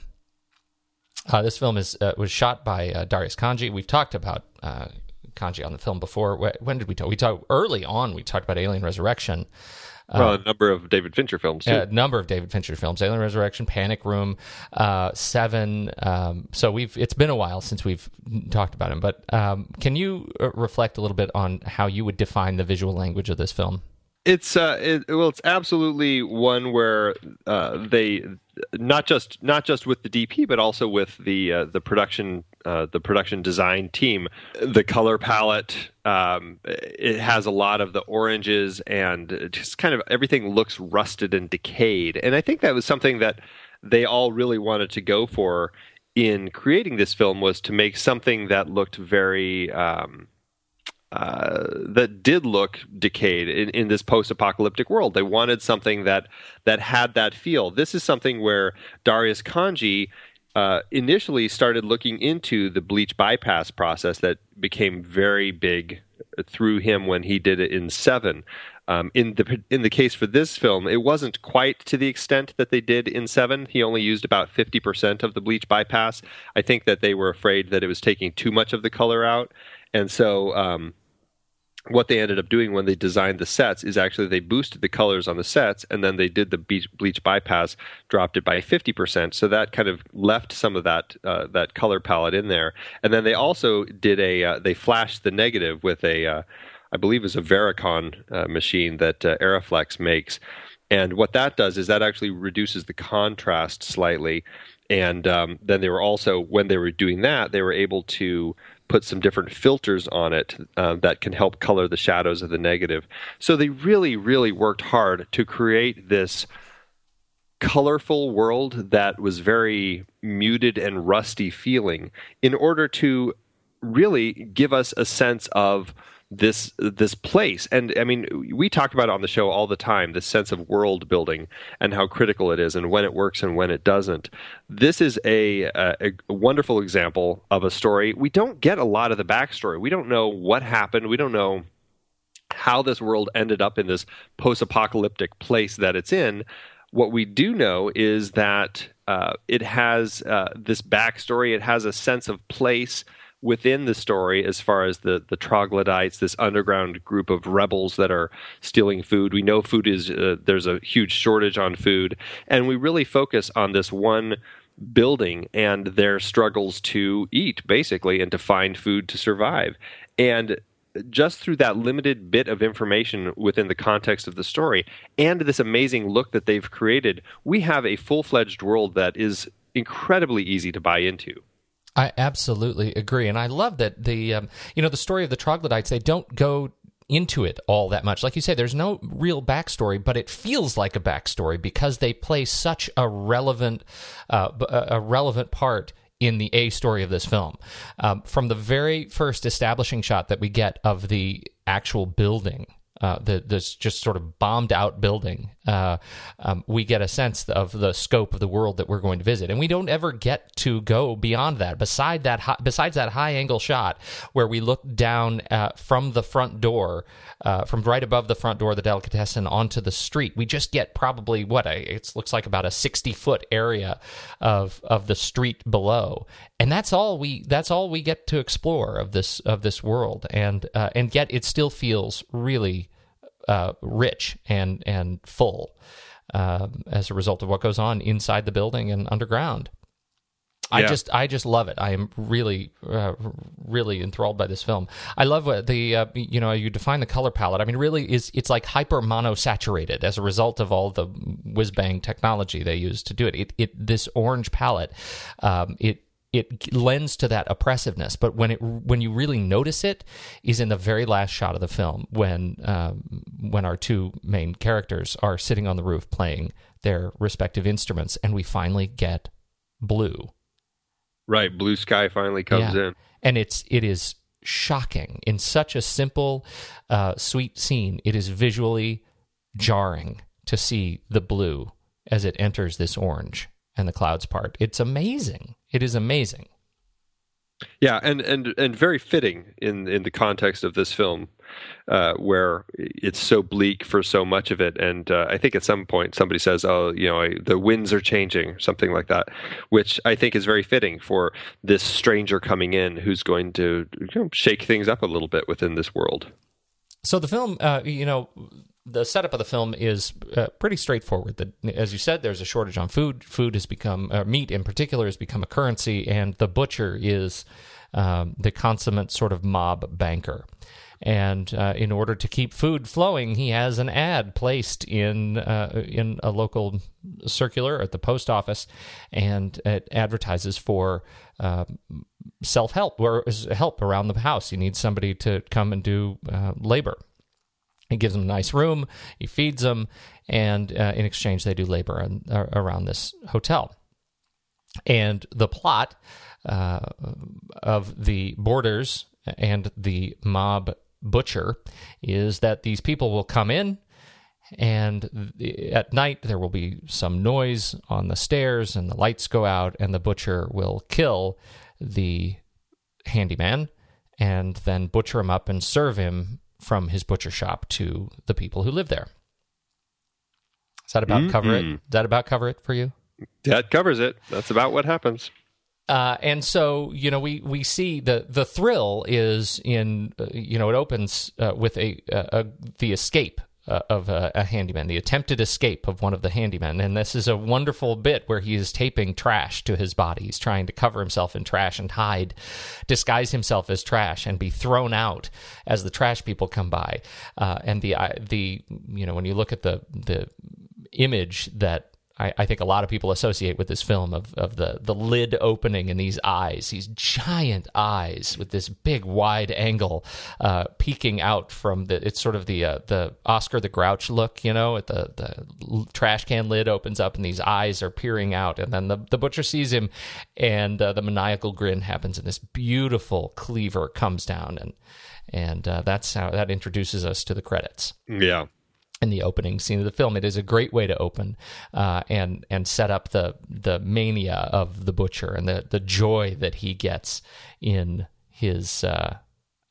Uh, this film is uh, was shot by uh, Darius Khondji. We've talked about uh, Khondji on the film before. When did we talk? We talked early on. We talked about Alien Resurrection. Well, a number of David Fincher films too. A number of David Fincher films: Alien Resurrection, Panic Room, uh, Seven. Um, so we've it's been a while since we've talked about him. But um, can you uh, reflect a little bit on how you would define the visual language of this film? It's uh, it, well, it's absolutely one where uh, they not just not just with the DP, but also with the uh, the production uh, the production design team. The color palette um, it has a lot of the oranges and just kind of everything looks rusted and decayed. And I think that was something that they all really wanted to go for in creating this film was to make something that looked very um, uh, that did look decayed in, in this post-apocalyptic world. They wanted something that that had that feel. This is something where Darius Khondji uh, initially started looking into the bleach bypass process that became very big through him when he did it in Seven. Um, in the in the case for this film, it wasn't quite to the extent that they did in Seven. He only used about fifty percent of the bleach bypass. I think that they were afraid that it was taking too much of the color out, and so um, what they ended up doing when they designed the sets is actually they boosted the colors on the sets and then they did the bleach bypass dropped it by 50% so that kind of left some of that uh, that color palette in there. And then they also did a uh, they flashed the negative with a uh, I believe is a VariCon uh, machine that uh, Arriflex makes. And what that does is that actually reduces the contrast slightly. And um, then they were also when they were doing that they were able to put some different filters on it uh, that can help color the shadows of the negative. So they really, really worked hard to create this colorful world that was very muted and rusty feeling in order to really give us a sense of this this place. And i mean we talk about it on the show all the time this sense of world building and how critical it is and when it works and when it doesn't. This is a, a, a wonderful example of a story. We don't get a lot of the backstory. We don't know what happened. We don't know how this world ended up in this post-apocalyptic place that it's in. What we do know is that uh, it has uh, this backstory. It has a sense of place within the story as far as the the troglodytes, this underground group of rebels that are stealing food. We know food is uh, there's a huge shortage on food, and we really focus on this one building and their struggles to eat basically and to find food to survive. And just through that limited bit of information within the context of the story and this amazing look that they've created, we have a full fledged world that is incredibly easy to buy into. I absolutely agree, and I love that the um, you know the story of the troglodytes. They don't go into it all that much. Like you say, there's no real backstory, but it feels like a backstory because they play such a relevant uh, a relevant part in the A story of this film. Um, from the very first establishing shot that we get of the actual building uh, the, this just sort of bombed out building uh, um, we get a sense of the scope of the world that we're going to visit, and we don't ever get to go beyond that. Beside that, hi- besides that high angle shot where we look down uh, from the front door, uh, from right above the front door of the delicatessen onto the street, we just get probably what it looks like about a sixty foot area of of the street below, and that's all we that's all we get to explore of this of this world, and uh, and yet it still feels really uh, rich and and full uh, as a result of what goes on inside the building and underground. I just I just love it. I am really uh, really enthralled by this film. I love what the uh, you know you define the color palette. I mean, really is it's like hyper monosaturated as a result of all the whiz bang technology they use to do it. It, it this orange palette um, it it lends to that oppressiveness, but when it when you really notice it is in the very last shot of the film when um, when our two main characters are sitting on the roof playing their respective instruments, and we finally get blue. Right. Blue sky finally comes Yeah. in. and it's it is shocking in such a simple, uh, sweet scene. It is visually jarring to see the blue as it enters this orange and the clouds part. It's amazing. It is amazing. Yeah, and and and very fitting in in the context of this film, uh, where it's so bleak for so much of it. And uh, I think at some point somebody says, "Oh, you know, I, the winds are changing," or something like that, which I think is very fitting for this stranger coming in who's going to you know, shake things up a little bit within this world. So the film, uh, you know, the setup of the film is uh, pretty straightforward. The, as you said, there's a shortage on food. Food has become uh, meat in particular has become a currency, and the butcher is um, the consummate sort of mob banker. And uh, in order to keep food flowing, he has an ad placed in uh, in a local circular at the post office, and it advertises for uh, self help or help around the house. He needs somebody to come and do uh, labor. He gives them a nice room, he feeds them, and uh, in exchange, they do labor on, uh, around this hotel. And the plot uh, of the boarders and the mob butcher is that these people will come in, and at night there will be some noise on the stairs, and the lights go out, and the butcher will kill the handyman and then butcher him up and serve him from his butcher shop to the people who live there. Is that about cover it? Does that about cover it for you? That covers it. That's about what happens. Uh, and so you know we we see the the thrill is in uh, you know it opens uh, with a, a, a the escape uh, of a, a handyman, the attempted escape of one of the handymen, and this is a wonderful bit where he is taping trash to his body. He's trying to cover himself in trash and hide, disguise himself as trash, and be thrown out as the trash people come by. Uh, and the uh, the you know when you look at the the image that I, I think a lot of people associate with this film of, of the, the lid opening and these eyes, these giant eyes with this big wide angle uh, peeking out from the. It's sort of the uh, the Oscar the Grouch look, you know, at the the trash can lid opens up and these eyes are peering out, and then the the butcher sees him, and uh, the maniacal grin happens, and this beautiful cleaver comes down, and and uh, that's how that introduces us to the credits Yeah. In the opening scene of the film. It is a great way to open uh, and and set up the the mania of the butcher and the the joy that he gets in his uh,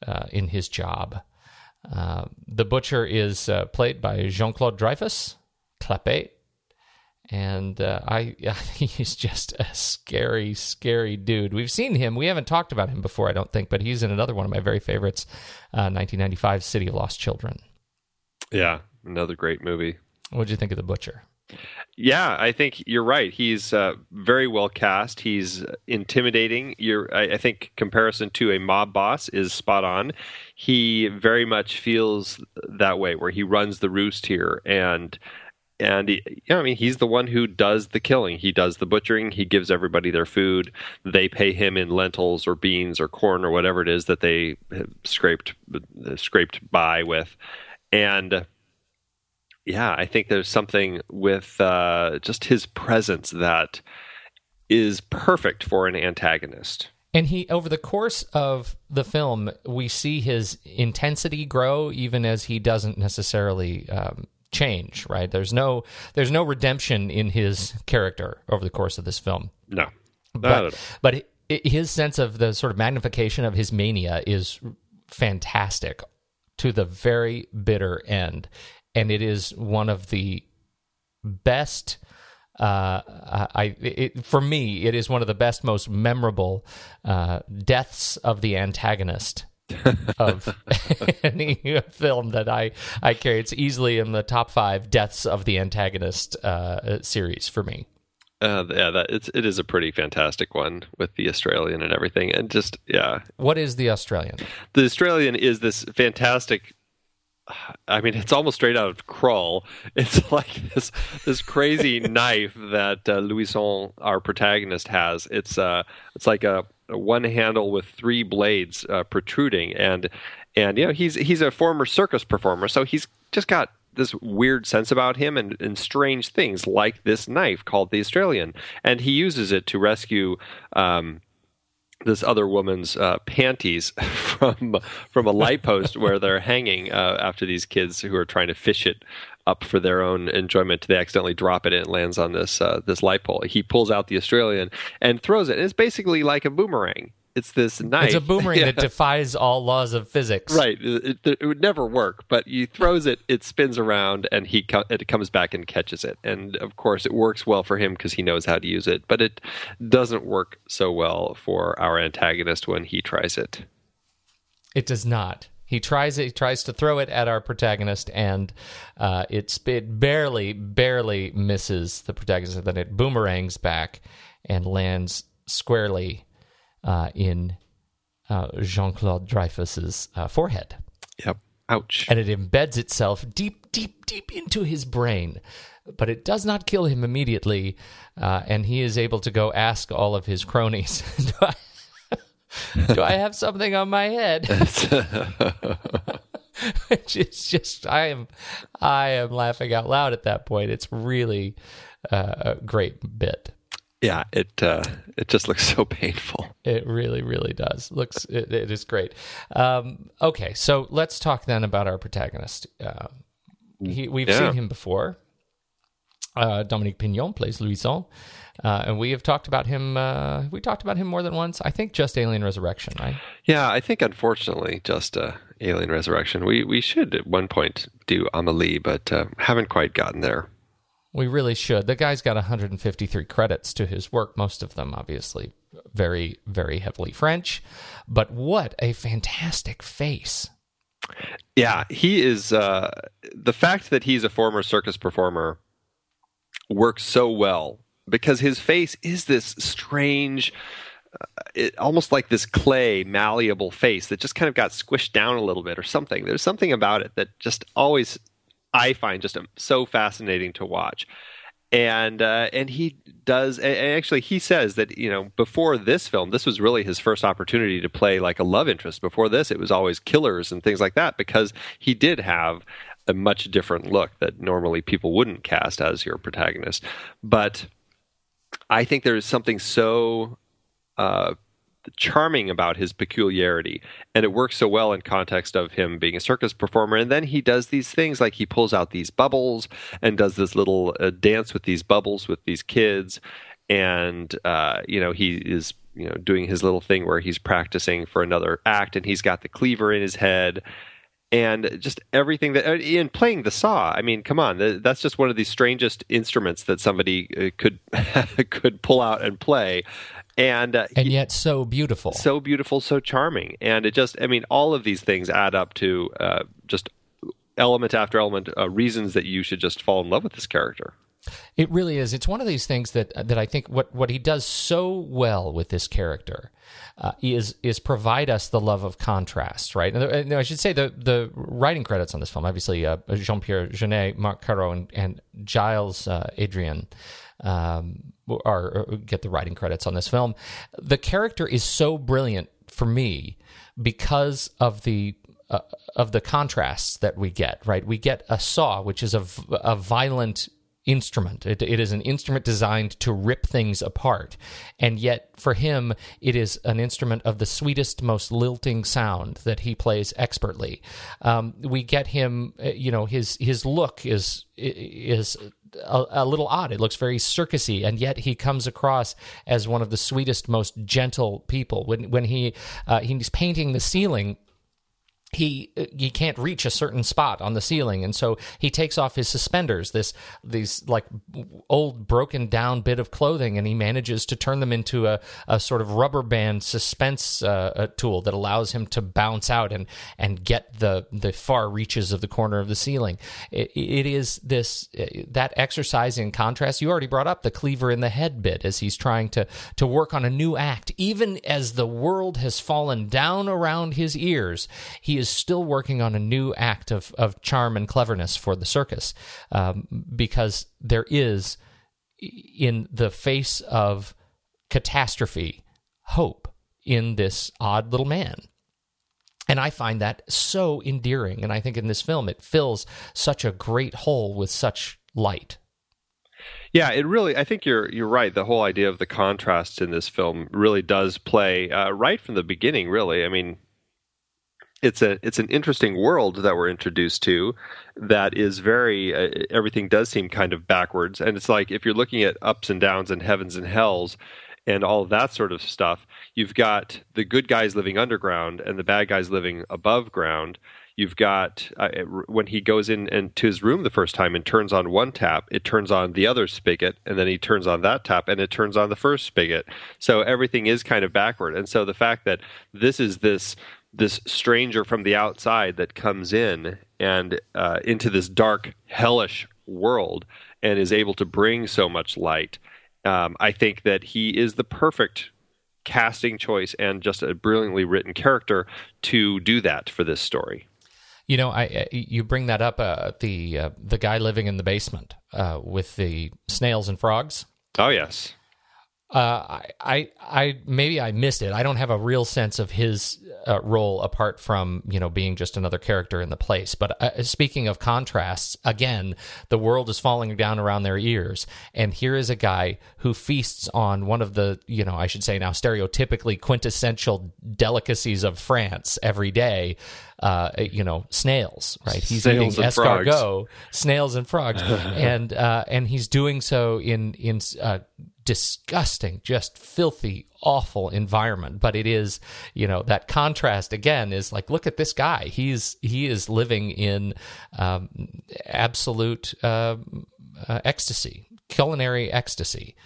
uh, in his job. Uh, the butcher is uh, played by Jean Claude Dreyfus, Clapet, and uh, I, I he's just a scary, scary dude. We've seen him. We haven't talked about him before, I don't think, but he's in another one of my very favorites, uh, 1995 City of Lost Children. Yeah. Another great movie. What did you think of the butcher? Yeah, I think you're right. He's uh, very well cast. He's intimidating. You're, I, I think, comparison to a mob boss is spot on. He very much feels that way, where he runs the roost here, and and he, know, I mean, he's the one who does the killing. He does the butchering. He gives everybody their food. They pay him in lentils or beans or corn or whatever it is that they have scraped scraped by with, and yeah, I think there's something with uh, just his presence that is perfect for an antagonist. And he, over the course of the film, we see his intensity grow, even as he doesn't necessarily um, change, right? There's no there's no redemption in his character over the course of this film. No, but but his sense of the sort of magnification of his mania is fantastic to the very bitter end, and it is one of the best. Uh, I it, for me, it is one of the best, most memorable uh, deaths of the antagonist of any film that I I carry. It's easily in the top five deaths of the antagonist uh, series for me. Uh, yeah, that it's it is a pretty fantastic one with the Australian and everything, and just yeah. What is the Australian? The Australian is this fantastic. I mean, it's almost straight out of Krull. It's like this this crazy knife that uh, Louison, our protagonist, has. It's uh, it's like a one handle with three blades uh, protruding, and and you know he's he's a former circus performer, so he's just got this weird sense about him and, and strange things like this knife called the Australian, and he uses it to rescue. Um, this other woman's uh, panties from from a light post where they're hanging uh, after these kids who are trying to fish it up for their own enjoyment. They accidentally drop it and it lands on this uh, this light pole. He pulls out the Australian and throws it. And it's basically like a boomerang. It's this knife. It's a boomerang yeah. that defies all laws of physics. Right. It, it, it, would never work, but he throws it, it spins around, and he co- it comes back and catches it. And of course, it works well for him because he knows how to use it. But it doesn't work so well for our antagonist when he tries it. It does not. He tries it. He tries to throw it at our protagonist, and uh, it it barely, barely misses the protagonist. And then it boomerangs back and lands squarely uh, in uh, Jean Claude Dreyfus's uh, forehead. Yep. Ouch. And it embeds itself deep, deep, deep into his brain. But it does not kill him immediately, uh, and he is able to go ask all of his cronies, do, I, do I have something on my head? Which is just, I am, I am laughing out loud at that point. It's really uh, a great bit. Yeah, it uh, it just looks so painful. It really, really does. Looks it, it is great. Um, okay, so let's talk then about our protagonist. Uh, he, we've yeah. seen him before. Uh, Dominique Pinon plays Louison, uh, and we have talked about him. Uh, we talked about him more than once. I think just Alien Resurrection, right? Yeah, I think unfortunately just uh, Alien Resurrection. We we should at one point do Amelie, but uh, haven't quite gotten there. We really should. The guy's got 153 credits to his work, most of them obviously very, very heavily French. But what a fantastic face. Yeah, he is. Uh, the fact that he's a former circus performer works so well because his face is this strange, uh, it, almost like this clay, malleable face that just kind of got squished down a little bit or something. There's something about it that just always I find just so fascinating to watch. And uh, and he does. And actually, he says that you know before this film, this was really his first opportunity to play like a love interest. Before this, it was always killers and things like that because he did have a much different look that normally people wouldn't cast as your protagonist. But I think there is something so uh, charming about his peculiarity and it works so well in context of him being a circus performer. And then he does these things like he pulls out these bubbles and does this little uh, dance with these bubbles with these kids. And uh, you know he is you know doing his little thing where he's practicing for another act and he's got the cleaver in his head. And just everything that uh, in playing the saw. I mean come on that's just one of the strangest instruments that somebody uh, could could pull out and play and uh, and yet so beautiful, so beautiful, so charming, and it just I mean all of these things add up to uh, just element after element uh, reasons that you should just fall in love with this character. It really is. It's one of these things that that I think what what he does so well with this character uh, is is provide us the love of contrast, right? And, I should say the the writing credits on this film, obviously uh, Jean Pierre Jeunet, Marc Caro, and, and Gilles uh, Adrien um, or, or get the writing credits on this film. The character is so brilliant for me because of the uh, of the contrasts that we get. Right, we get a Saw, which is a, a violent instrument. It, it is an instrument designed to rip things apart. And yet, for him, it is an instrument of the sweetest, most lilting sound that he plays expertly. Um, we get him, uh, you know, his his look is is a, a, little odd. It looks very circusy, and yet he comes across as one of the sweetest, most gentle people. When when he uh, he's painting the ceiling he uh, he can't reach a certain spot on the ceiling. And so he takes off his suspenders this these like old broken down bit of clothing and he manages to turn them into a, a sort of rubber band suspense uh, uh tool that allows him to bounce out and and get the the far reaches of the corner of the ceiling. It, it is this uh, that exercise in contrast. You already brought up the cleaver in the head bit as he's trying to to work on a new act. Even as the world has fallen down around his ears he is still working on a new act of, of charm and cleverness for the circus um, because there is, in the face of catastrophe, hope in this odd little man. And I find that so endearing. And I think in this film, it fills such a great hole with such light. Yeah, it really. I think you're you're right. The whole idea of the contrast in this film really does play uh, right from the beginning. Really, I mean, it's a it's an interesting world that we're introduced to that is very uh, everything does seem kind of backwards. And it's like if you're looking at ups and downs and heavens and hells and all that sort of stuff you've got the good guys living underground and the bad guys living above ground. You've got uh, when he goes in and to his room the first time and turns on one tap it turns on the other spigot and then he turns on that tap and it turns on the first spigot. So everything is kind of backward. And so the fact that this is this this stranger from the outside that comes in and uh, into this dark, hellish world and is able to bring so much light. Um, I think that he is the perfect casting choice and just a brilliantly written character to do that for this story. You know, I you bring that up uh, the uh, the guy living in the basement uh, with the snails and frogs. Oh yes. Uh, I, I, maybe I missed it. I don't have a real sense of his uh, role apart from you know being just another character in the place. But uh, speaking of contrasts, again, the world is falling down around their ears, and here is a guy who feasts on one of the you know I should say now stereotypically quintessential delicacies of France every day. Uh, you know, snails, right? He's snails eating escargot, frogs. snails and frogs, and uh, and he's doing so in in uh, disgusting, just filthy, awful environment. But it is, you know, that contrast again is like, look at this guy. He's he is living in um, absolute uh, uh, ecstasy, culinary ecstasy.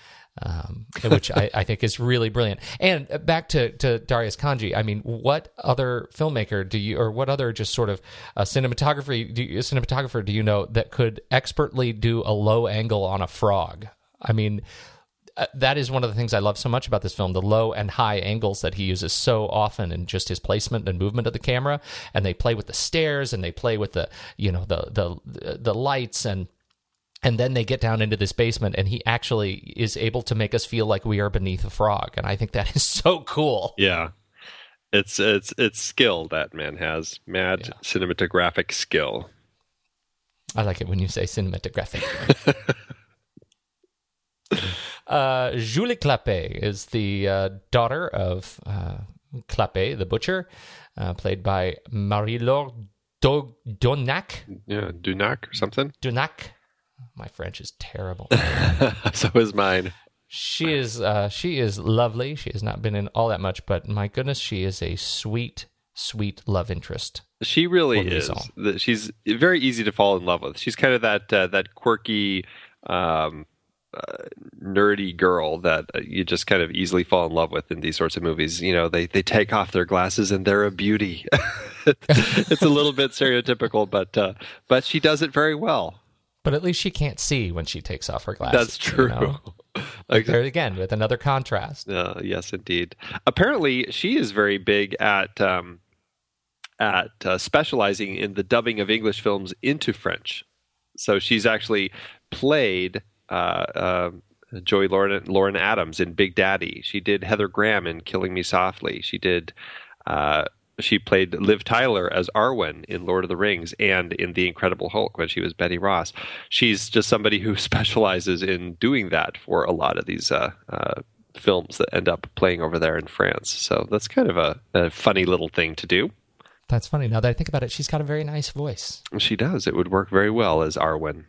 Um, which I, I, think is really brilliant. And back to, to Darius Khondji, I mean, what other filmmaker do you, or what other just sort of uh, cinematography, do you, cinematographer do you know that could expertly do a low angle on a frog? I mean, uh, that is one of the things I love so much about this film the low and high angles that he uses so often and just his placement and movement of the camera and they play with the stairs and they play with the you know the the the lights and and then they get down into this basement and he actually is able to make us feel like we are beneath a frog and I think that is so cool. Yeah. It's it's it's skill that man has. Mad yeah. cinematographic skill. I like it when you say cinematographic. Uh, Julie Clapet is the uh, daughter of uh, Clapet, the butcher, uh, played by Marie-Laure Do- Donac. Yeah, Dunac or something. Dunac. My French is terrible. so is mine. She is uh, she is lovely. She has not been in all that much, but my goodness, she is a sweet, sweet love interest. She really is. She's very easy to fall in love with. She's kind of that uh, that quirky, um, uh, nerdy girl that you just kind of easily fall in love with in these sorts of movies. You know, they they take off their glasses and they're a beauty. it's a little bit stereotypical, but uh, but she does it very well. But at least she can't see when she takes off her glasses. That's true. You know? like, there again with another contrast. Uh, yes, indeed. Apparently, she is very big at um, at uh, specializing in the dubbing of English films into French. So she's actually played uh, uh, Joey Lauren, Lauren Adams in Big Daddy. She did Heather Graham in Killing Me Softly. She did uh, she played Liv Tyler as Arwen in Lord of the Rings and in The Incredible Hulk when she was Betty Ross. She's just somebody who specializes in doing that for a lot of these uh, uh, films that end up playing over there in France. So that's kind of a, a funny little thing to do. That's funny. Now that I think about it, she's got a very nice voice. She does. It would work very well as Arwen.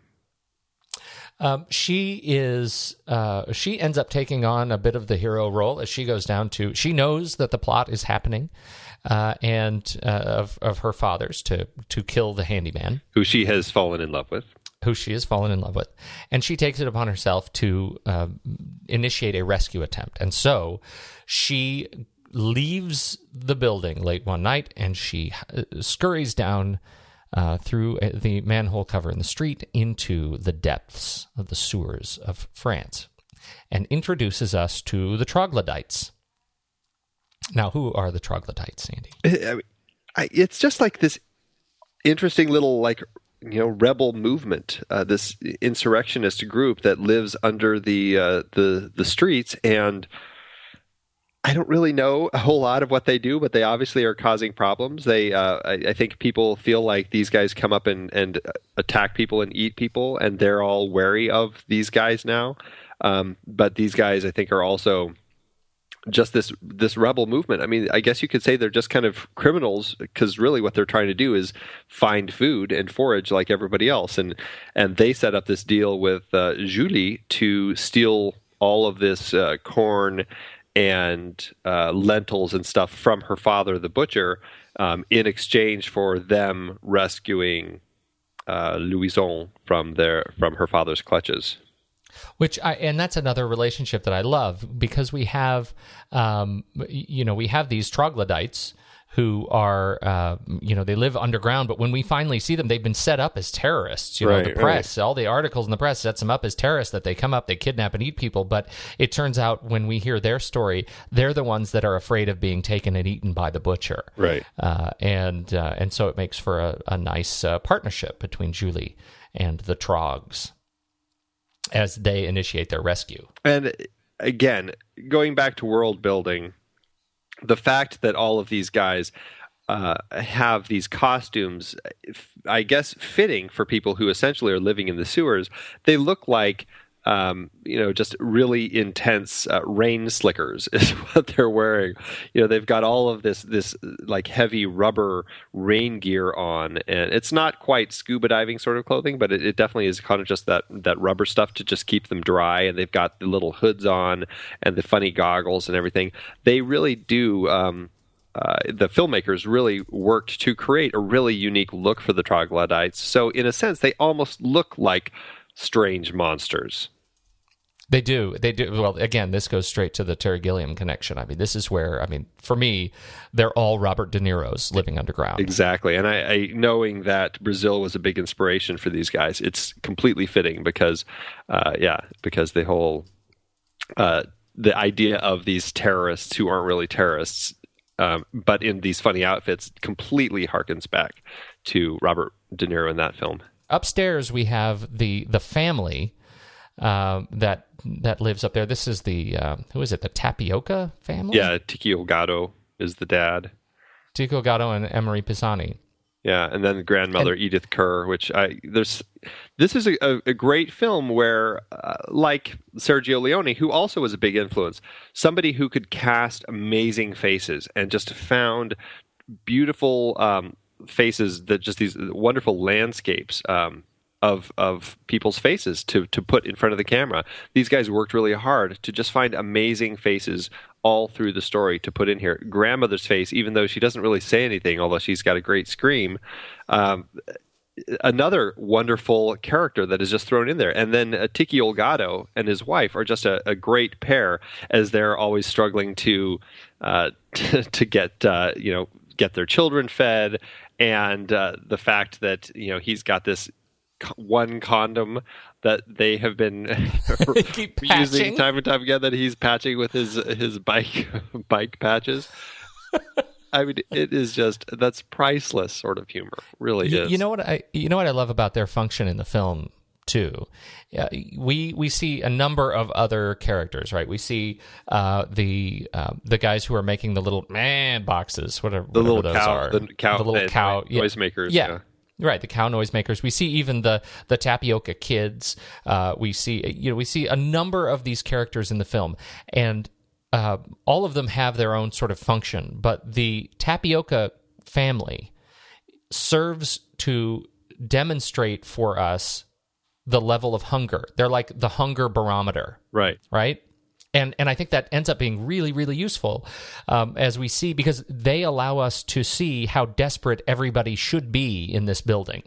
Um, she is. Uh, she ends up taking on a bit of the hero role as she goes down to. She knows that the plot is happening, uh, and uh, of of her father's to to kill the handyman, who she has fallen in love with, who she has fallen in love with, and she takes it upon herself to uh, initiate a rescue attempt, and so she leaves the building late one night and she uh, scurries down uh, through uh, the manhole cover in the street into the depths of the sewers of France and introduces us to the troglodytes. Now, who are the troglodytes, Andy? It's just like this interesting little, like, you know, rebel movement, uh, this insurrectionist group that lives under the uh, the the streets and I don't really know a whole lot of what they do, but they obviously are causing problems. They, uh, I, I, think people feel like these guys come up and, and attack people and eat people, and they're all wary of these guys now. Um, but these guys, I think, are also just this this rebel movement. I mean, I guess you could say they're just kind of criminals because really what they're trying to do is find food and forage like everybody else, and and they set up this deal with uh, Julie to steal all of this uh, corn and uh, lentils and stuff from her father, the butcher, um, in exchange for them rescuing uh, Louison from their from her father's clutches. Which I and that's another relationship that I love because we have, um, you know, we have these troglodytes who are, uh, you know, they live underground. But when we finally see them, they've been set up as terrorists. You know, the press, right. all the articles in the press sets them up as terrorists that they come up, they kidnap and eat people. But it turns out when we hear their story, they're the ones that are afraid of being taken and eaten by the butcher. Right. Uh, and uh, and so it makes for a, a nice uh, partnership between Julie and the Trogs as they initiate their rescue. And again, going back to world building the fact that all of these guys uh, have these costumes, I guess, fitting for people who essentially are living in the sewers, they look like um, you know, just really intense uh, rain slickers is what they're wearing. You know, they've got all of this this like heavy rubber rain gear on, and it's not quite scuba diving sort of clothing, but it, it definitely is kind of just that that rubber stuff to just keep them dry. And they've got the little hoods on and the funny goggles and everything. They really do. Um, uh, the filmmakers really worked to create a really unique look for the troglodytes. So, in a sense, they almost look like strange monsters. They do. They do. Well, again, this goes straight to the Terry Gilliam connection. I mean, this is where, I mean, for me, they're all Robert De Niro's living underground. Exactly. And I, I knowing that Brazil was a big inspiration for these guys, it's completely fitting because, uh, yeah, because the whole, uh, the idea of these terrorists who aren't really terrorists, um, but in these funny outfits, completely harkens back to Robert De Niro in that film upstairs we have the the family uh, that that lives up there. This is the uh, who is it? The Tapioca family. Yeah, Ticky Holgado is the dad. Ticky Holgado and Anne-Marie Pisani. Yeah, and then grandmother and, Edith Ker, which I there's this is a, a great film where, uh, like Sergio Leone, who also was a big influence, somebody who could cast amazing faces and just found beautiful um, faces that just these wonderful landscapes um, of of people's faces to to put in front of the camera. These guys worked really hard to just find amazing faces all through the story to put in here. Grandmother's face, even though she doesn't really say anything, although she's got a great scream. Um, another wonderful character that is just thrown in there. And then uh, Ticky Holgado and his wife are just a, a, great pair as they're always struggling to uh, to, to get uh, you know get their children fed and uh, the fact that you know he's got this one condom that they have been using time and time again that he's patching with his his bike bike patches. I mean, it is just that's priceless sort of humor. Really you, is. You know what I you know what I love about their function in the film too. Uh, we we see a number of other characters, right? We see uh, the uh, the guys who are making the little man boxes, whatever the whatever little those cow, are, the cow, the little cow noisemakers. yeah. yeah. Right, the cow noisemakers. We see even the the tapioca kids. Uh, we see you know we see a number of these characters in the film, and uh, all of them have their own sort of function. But the tapioca family serves to demonstrate for us the level of hunger. They're like the hunger barometer, Right. right? And and I think that ends up being really really useful um, as we see because they allow us to see how desperate everybody should be in this building.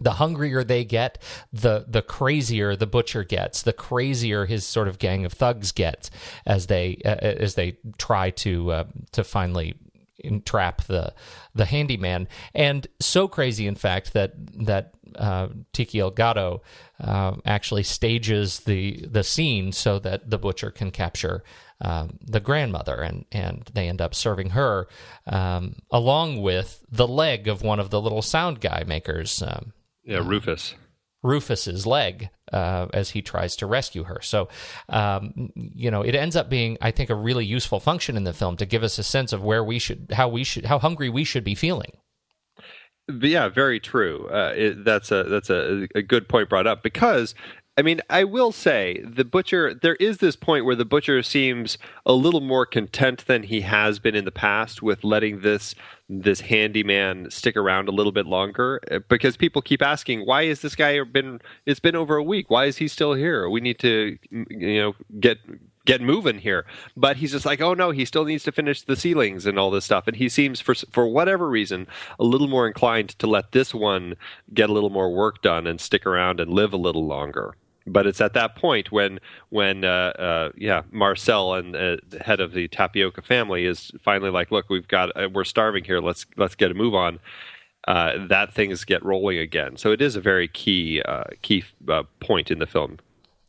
The hungrier they get, the the crazier the butcher gets. The crazier his sort of gang of thugs gets as they uh, as they try to uh, to finally entrap the the handyman. And so crazy, in fact, that that uh, Ticky Holgado uh, actually stages the the scene so that the butcher can capture um, the grandmother, and and they end up serving her um, along with the leg of one of the little sound guy makers. Um, Yeah, Rufus. Rufus's leg uh, as he tries to rescue her. So, um, you know, it ends up being, I think, a really useful function in the film to give us a sense of where we should, how we should, how hungry we should be feeling. Yeah, very true. Uh, it, that's a that's a, a good point brought up because I mean I will say the butcher. There is this point where the butcher seems a little more content than he has been in the past with letting this this handyman stick around a little bit longer uh, because people keep asking why is this guy been it's been over a week why is he still here we need to you know get get moving here. But he's just like, oh no, he still needs to finish the ceilings and all this stuff. And he seems, for for whatever reason, a little more inclined to let this one get a little more work done and stick around and live a little longer. But it's at that point when when uh, uh, yeah Marcel and uh, the head of the tapioca family is finally like, look, we've got uh, we're starving here. Let's let's get a move on. Uh, that things get rolling again. So it is a very key uh, key point in the film.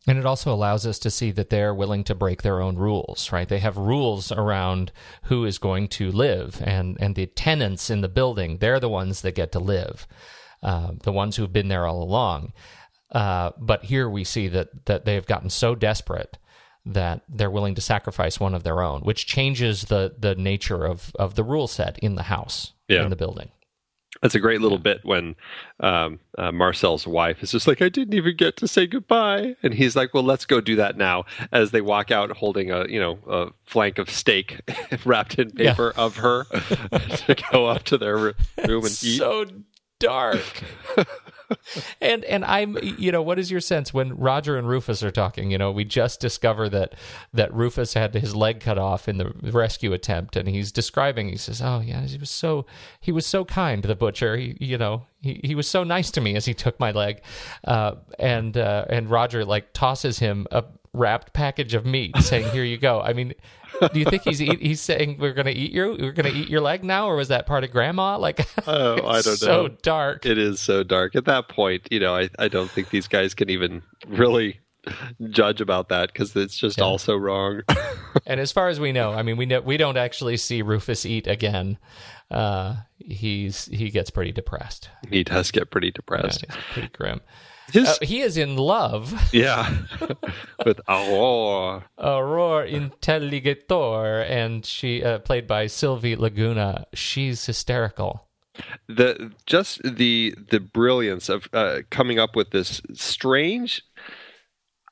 And it also allows us to see that they're willing to break their own rules, right? They have rules around who is going to live, and, and the tenants in the building, they're the ones that get to live, uh, the ones who've been there all along. Uh, but here we see that, that they've gotten so desperate that they're willing to sacrifice one of their own, which changes the, the nature of, of the rule set in the house, yeah. in the building. That's a great little bit when um, uh, Marcel's wife is just like, I didn't even get to say goodbye, and he's like, "Well, let's go do that now." As they walk out, holding a you know a flank of steak wrapped in paper yeah. of her to go up to their room and eat. So dark. and and I'm you know what is your sense when Roger and Rufus are talking? You know, we just discover that that Rufus had his leg cut off in the rescue attempt, and he's describing. He says, "Oh yeah, he was so he was so kind, to the butcher. He, you know, he, he was so nice to me as he took my leg." Uh, and uh, and Roger like tosses him a wrapped package of meat, saying, "Here you go." I mean, do you think he's eat, he's saying we're going to eat you? we're going to eat your leg now, or was that part of Grandma? Like, oh, I don't so know. So dark. It is so dark. At that point, you know, I I don't think these guys can even really judge about that because it's just yeah. all so wrong. and as far as we know, I mean, we know we don't actually see Rufus eat again. Uh, he's he gets pretty depressed. He does get pretty depressed. Yeah, pretty grim. His, uh, he is in love. Yeah, with Aurore. Aurore Interligator, and she uh, played by Sylvie Laguna. She's hysterical. The just the the brilliance of uh, coming up with this strange.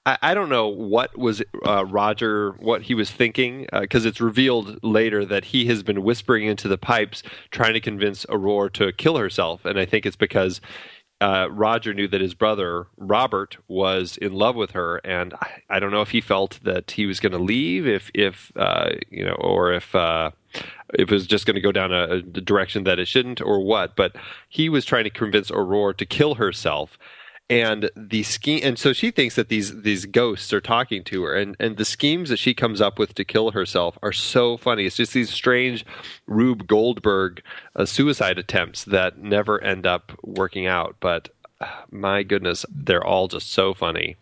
I, I don't know what was uh, Roger what he was thinking because it's revealed later that he has been whispering into the pipes, trying to convince Aurore to kill herself, and I think it's because uh, Roger knew that his brother Robert was in love with her, and I, I don't know if he felt that he was going to leave, if if uh, you know, or if uh, if it was just going to go down a, a, direction that it shouldn't, or what. But he was trying to convince Aurora to kill herself, and the scheme and so she thinks that these these ghosts are talking to her and and the schemes that she comes up with to kill herself are so funny. It's just these strange rube goldberg uh, suicide attempts that never end up working out but uh, my goodness they're all just so funny.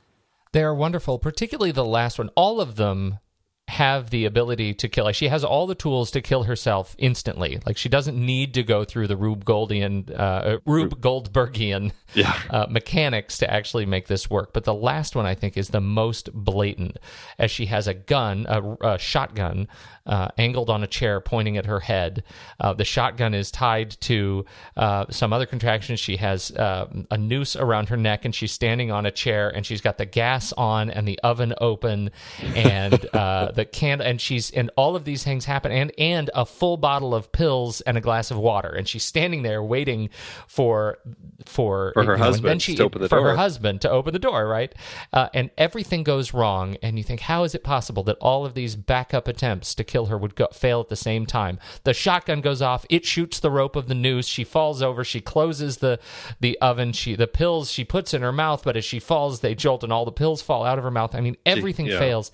They're wonderful particularly the last one. All of them have the ability to kill. Like she has all the tools to kill herself instantly. Like she doesn't need to go through the Rube Goldian, uh, Rube Goldbergian Yeah. uh, mechanics to actually make this work. But the last one I think is the most blatant, as she has a gun, a, a shotgun, uh, angled on a chair, pointing at her head. Uh, the shotgun is tied to uh, some other contraction. She has uh, a noose around her neck, and she's standing on a chair, and she's got the gas on and the oven open, and uh, the can, and she's and all of these things happen, and and a full bottle of pills and a glass of water, and she's standing there waiting for for For her know, husband she, to open the for her door. husband to open the door, right? Uh, and everything goes wrong, and you think, how is it possible that all of these backup attempts to kill her would go, fail at the same time? The shotgun goes off, it shoots the rope of the noose. She falls over. She closes the the oven. She the pills she puts in her mouth, but as she falls, they jolt, and all the pills fall out of her mouth. I mean, everything yeah. fails.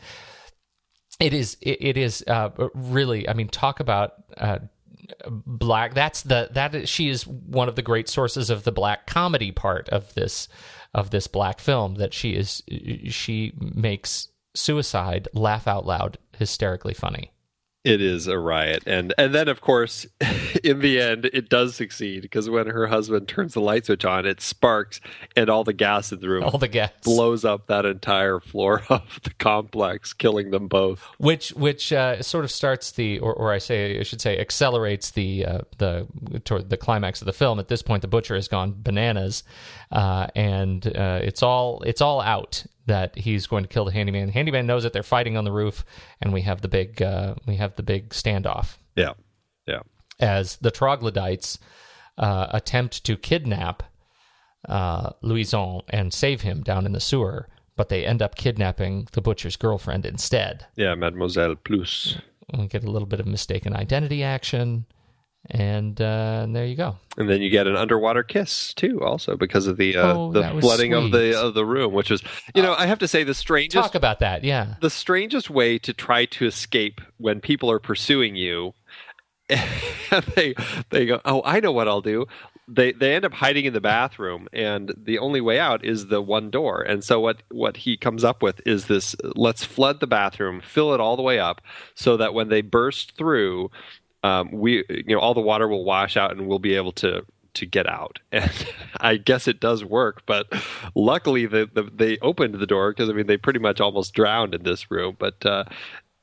It is it, it is uh, really. I mean, talk about. Uh, black that's the that is, she is one of the great sources of the black comedy part of this of this black film that she is she makes suicide laugh out loud hysterically funny It is a riot, and and then of course, in the end, it does succeed because when her husband turns the light switch on, it sparks, and all the gas in the room all the gas blows up that entire floor of the complex, killing them both. which which uh, sort of starts the or, or I say I should say accelerates the uh, the toward the climax of the film. At this point, the butcher has gone bananas, uh, and uh, it's all it's all out that he's going to kill the handyman. The handyman knows that they're fighting on the roof, and we have the big uh, we have the big standoff Yeah, yeah. as the troglodytes uh, attempt to kidnap uh, Louison and save him down in the sewer, but they end up kidnapping the butcher's girlfriend instead. Yeah, Mademoiselle Plusse. we get a little bit of mistaken identity action, and, uh, and there you go. And then you get an underwater kiss too, also because of the uh, Oh, the flooding of the of the room, which was, you know, I have to say the strangest Talk about that, yeah. the strangest way to try to escape when people are pursuing you. they they go, oh, I know what I'll do. They they end up hiding in the bathroom, and the only way out is the one door. And so what what he comes up with is this: let's flood the bathroom, fill it all the way up, so that when they burst through, um, we you know all the water will wash out, and we'll be able to to get out. And I guess it does work, but luckily the, the they opened the door because I mean they pretty much almost drowned in this room. But uh,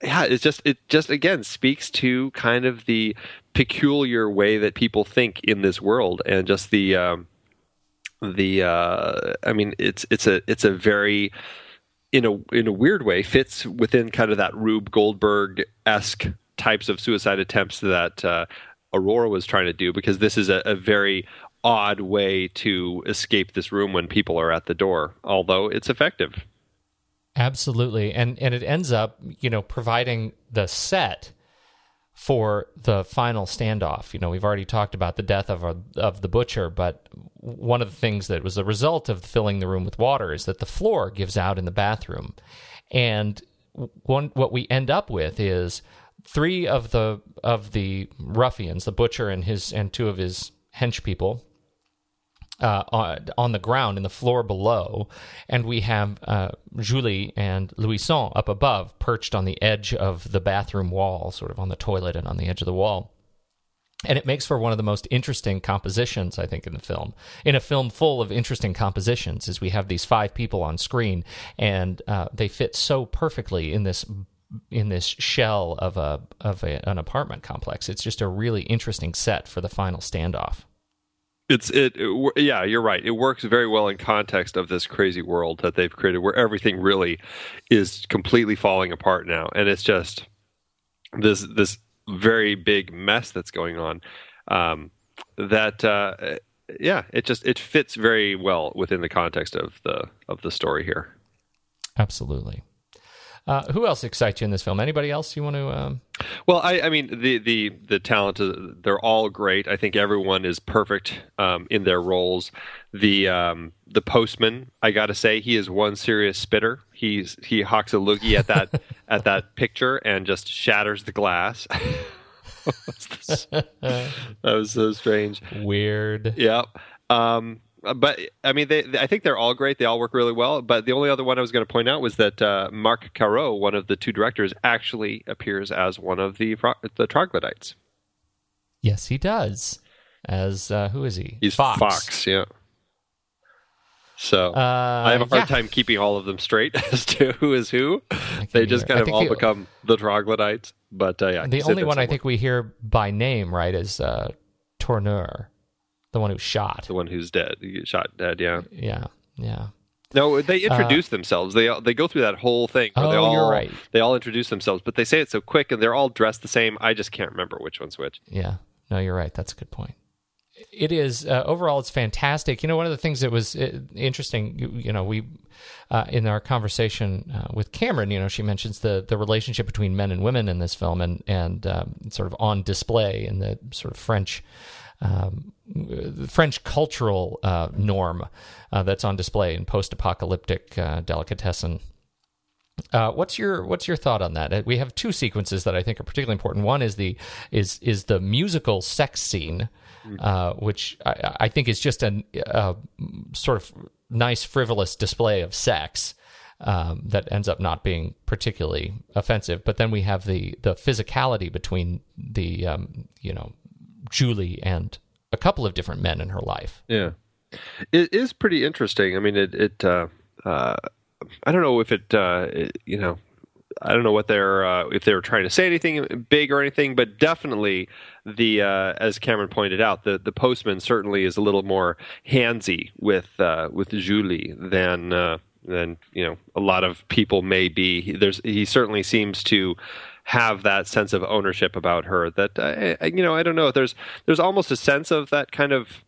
yeah, it's just it just again speaks to kind of the peculiar way that people think in this world, and just the um, the uh, I mean it's it's a it's a very in a in a weird way fits within kind of that Rube Goldberg esque types of suicide attempts that uh, Aurora was trying to do because this is a, a very odd way to escape this room when people are at the door, although it's effective. Absolutely. And and it ends up, you know, providing the set for the final standoff. You know, we've already talked about the death of a, of the butcher, but one of the things that was the result of filling the room with water is that the floor gives out in the bathroom. And one what we end up with is three of the of the ruffians, the butcher and his and two of his hench people, uh, on, on the ground in the floor below, and we have uh, Julie and Louison up above, perched on the edge of the bathroom wall, sort of on the toilet and on the edge of the wall. And it makes for one of the most interesting compositions, I think, in the film. In a film full of interesting compositions, is we have these five people on screen, and uh, they fit so perfectly in this in this shell of a of a, an apartment complex. It's just a really interesting set for the final standoff. It's it, it yeah you're right it works very well in context of this crazy world that they've created where everything really is completely falling apart now and it's just this this very big mess that's going on um, that uh, yeah it just it fits very well within the context of the of the story here Absolutely. Uh, who else excites you in this film? Anybody else you want to? Um... Well, I, I mean, the the the talent, uh, they're all great. I think everyone is perfect um, in their roles. The um, the postman, I got to say, he is one serious spitter. He's he hawks a loogie at that at that picture and just shatters the glass. that was so strange. Weird. Yep. Um, but I mean, they, I think they're all great. They all work really well. But the only other one I was going to point out was that uh, Marc Caro, one of the two directors, actually appears as one of the the troglodytes. Yes, he does. As uh, who is he? He's Fox. Fox yeah. So uh, I have a hard yeah. time keeping all of them straight as to who is who. They just kind of all he, become the troglodytes. But uh, yeah, the only one I think we hear by name right is uh, Tourneur, the one who shot, the one who's dead, shot dead. Yeah, yeah, yeah. No, they uh, introduce uh, themselves. They they go through that whole thing. oh, they all, you're right. They all introduce themselves, but they say it so quick, and they're all dressed the same. I just can't remember which one's which. Yeah, no, you're right. That's a good point it is uh, overall it's fantastic. You know, one of the things that was uh, interesting, you, you know, we uh, in our conversation uh, with Cameron, you know, she mentions the the relationship between men and women in this film, and and um, sort of on display in the sort of French. Um, French cultural uh, norm uh, that's on display in post-apocalyptic delicatessen uh, what's your what's your thought on that? We have two sequences that I think are particularly important. One is the is is the musical sex scene, uh, which I, I, think is just a, a, sort of nice frivolous display of sex um, that ends up not being particularly offensive. But then we have the the physicality between the um, you know Julie and a couple of different men in her life. Yeah, it is pretty interesting. I mean, it it. Uh, uh, I don't know if it, uh, it you know, I don't know what they're uh, if they were trying to say anything big or anything, but definitely the uh, as Cameron pointed out, the the postman certainly is a little more handsy with uh, with Julie than uh, than you know a lot of people may be. There's he certainly seems to have that sense of ownership about her that uh, you know I don't know. There's there's almost a sense of that kind of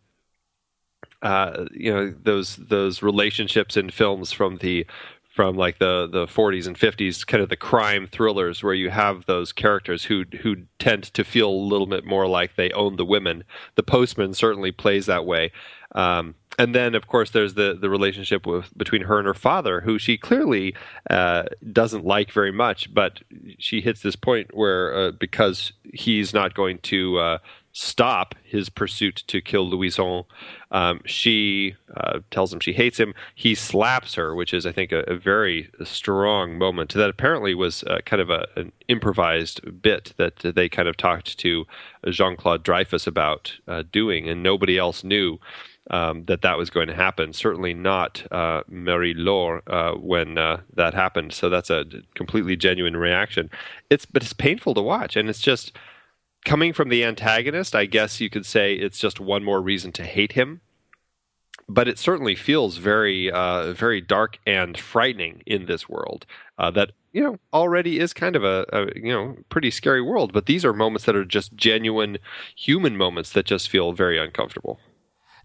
uh, you know those those relationships in films from the from like the the 40s and 50s, kind of the crime thrillers where you have those characters who who tend to feel a little bit more like they own the women. The Postman certainly plays that way. Um, and then, of course, there's the the relationship with between her and her father, who she clearly uh, doesn't like very much. But she hits this point where uh, because he's not going to uh, stop his pursuit to kill Louison. Um, she uh, tells him she hates him. He slaps her, which is, I think, a, a very strong moment. That apparently was uh, kind of a, an improvised bit that they kind of talked to Jean Claude Dreyfus about uh, doing, and nobody else knew. Um, that that was going to happen. Certainly not uh, Marie Laure uh, when uh, that happened. So that's a completely genuine reaction. It's but it's painful to watch, and it's just coming from the antagonist, I guess you could say it's just one more reason to hate him. But it certainly feels very, uh, very dark and frightening in this world. Uh, that you know already is kind of a, a, you know pretty scary world. But these are moments that are just genuine human moments that just feel very uncomfortable.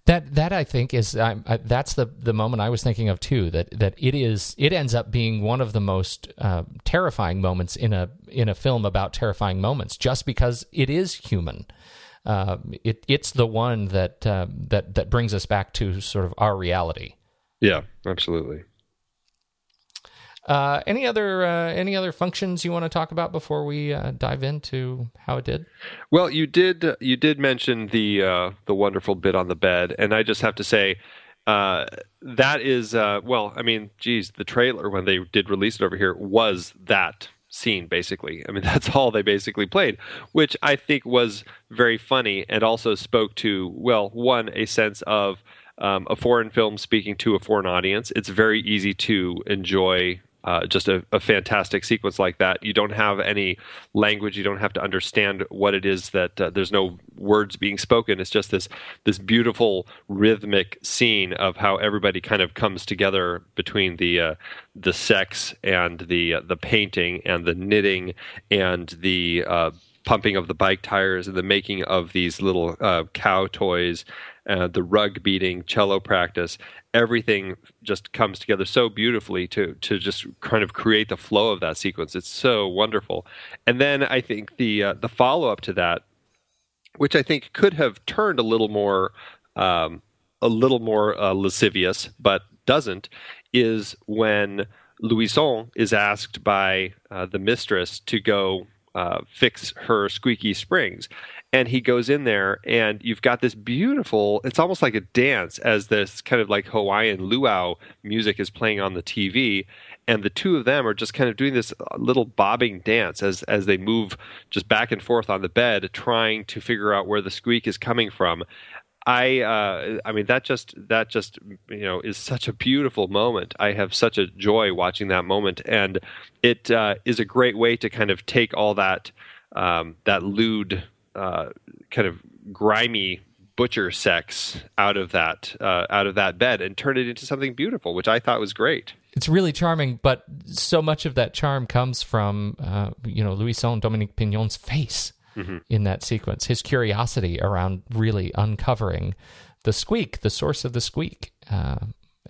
That that I think is I, that's the the moment I was thinking of too. That that it is it ends up being one of the most uh, terrifying moments in a in a film about terrifying moments, just because it is human. Uh, it it's the one that uh, that that brings us back to sort of our reality. Yeah, absolutely. Uh, any other uh, any other functions you want to talk about before we uh, dive into how it did? Well, you did you did mention the uh, the wonderful bit on the bed, and I just have to say uh, that is well, I mean, geez, the trailer when they did release it over here was that scene basically. I mean, that's all they basically played, which I think was very funny and also spoke to well, one a sense of um, a foreign film speaking to a foreign audience. It's very easy to enjoy uh, just a, a, fantastic sequence like that. You don't have any language. You don't have to understand what it is that uh, there's no words being spoken. It's just this this beautiful rhythmic scene of how everybody kind of comes together between the uh, the sex and the uh, the painting and the knitting and the uh, pumping of the bike tires and the making of these little uh, cow toys uh, the rug beating, cello practice, everything just comes together so beautifully to to just kind of create the flow of that sequence. It's so wonderful. And then I think the uh, the follow up to that, which I think could have turned a little more um, a little more uh, lascivious, but doesn't, is when Louison is asked by uh, the mistress to go uh, fix her squeaky springs. And he goes in there, and you've got this beautiful. It's almost like a dance as this kind of like Hawaiian luau music is playing on the TV, and the two of them are just kind of doing this little bobbing dance as as they move just back and forth on the bed, trying to figure out where the squeak is coming from. I uh, I mean that just that just you know is such a beautiful moment. I have such a joy watching that moment, and it uh, is a great way to kind of take all that um, that lewd uh, kind of grimy butcher sex out of that uh, out of that bed and turn it into something beautiful, which I thought was great. It's really charming, but so much of that charm comes from uh, you know Louison Dominique Pinon's face mm-hmm. in that sequence. His curiosity around really uncovering the squeak, the source of the squeak, uh,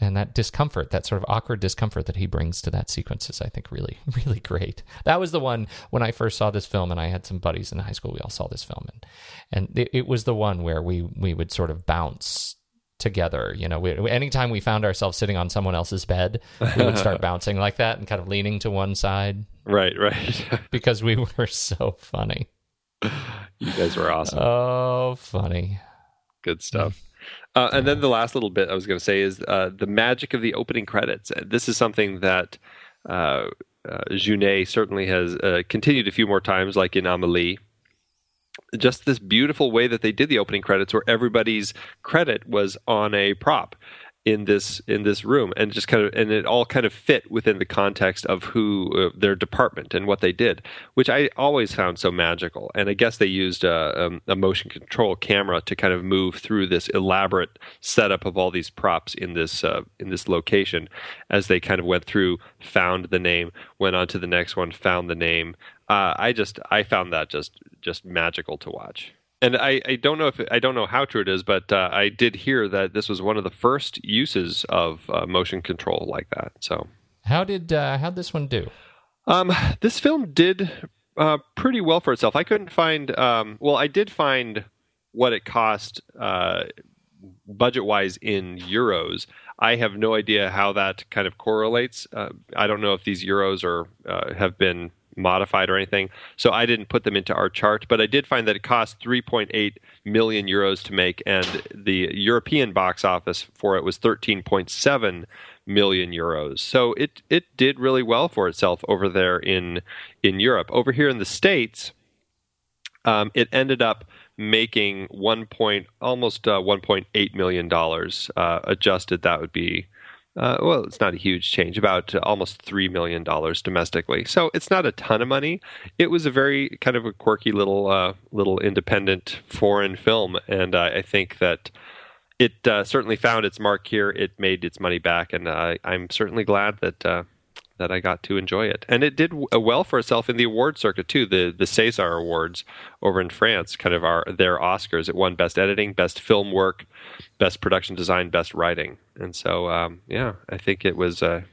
and that discomfort, that sort of awkward discomfort that he brings to that sequence is, I think, really, really great. That was the one when I first saw this film, and I had some buddies in high school. We all saw this film, and and it, it was the one where we we would sort of bounce together. You know, we, anytime we found ourselves sitting on someone else's bed, we would start bouncing like that and kind of leaning to one side. Right, right. because we were so funny. you guys were awesome. Oh, funny. Good stuff. Uh, and then the last little bit I was going to say is uh, the magic of the opening credits. This is something that uh, uh, Jeunet certainly has uh, continued a few more times, like in Amelie. Just this beautiful way that they did the opening credits, where everybody's credit was on a prop in this in this room and just kind of and it all kind of fit within the context of who uh, their department and what they did which i always found so magical. And i guess they used a, um, a, motion control camera to kind of move through this elaborate setup of all these props in this uh, in this location as they kind of went through found the name went on to the next one found the name. Uh, i just i found that just just magical to watch and I, I don't know if I don't know how true it is, but uh, I did hear that this was one of the first uses of uh, motion control like that. So, how did uh, how this one do? Um, this film did uh, pretty well for itself. I couldn't find. Um, well, I did find what it cost uh, budget wise in euros. I have no idea how that kind of correlates. Uh, I don't know if these euros are have been modified or anything. So I didn't put them into our chart, but I did find that it cost 3.8 million euros to make, and the European box office for it was 13.7 million euros. So it it did really well for itself over there in in Europe. Over here in the states, um, it ended up making one point almost uh, 1.8 million dollars uh, adjusted. That would be uh, well, it's not a huge change, about uh, almost $3 million domestically. So it's not a ton of money. It was a very kind of a quirky little, uh, little independent foreign film. And uh, I think that it uh, certainly found its mark here. It made its money back. And uh, I'm certainly glad that that I got to enjoy it. And it did uh, well for itself in the award circuit too. The the César Awards over in France, kind of are their Oscars. It won best editing, best film work, best production design, best writing. And so, um, yeah, I think it was a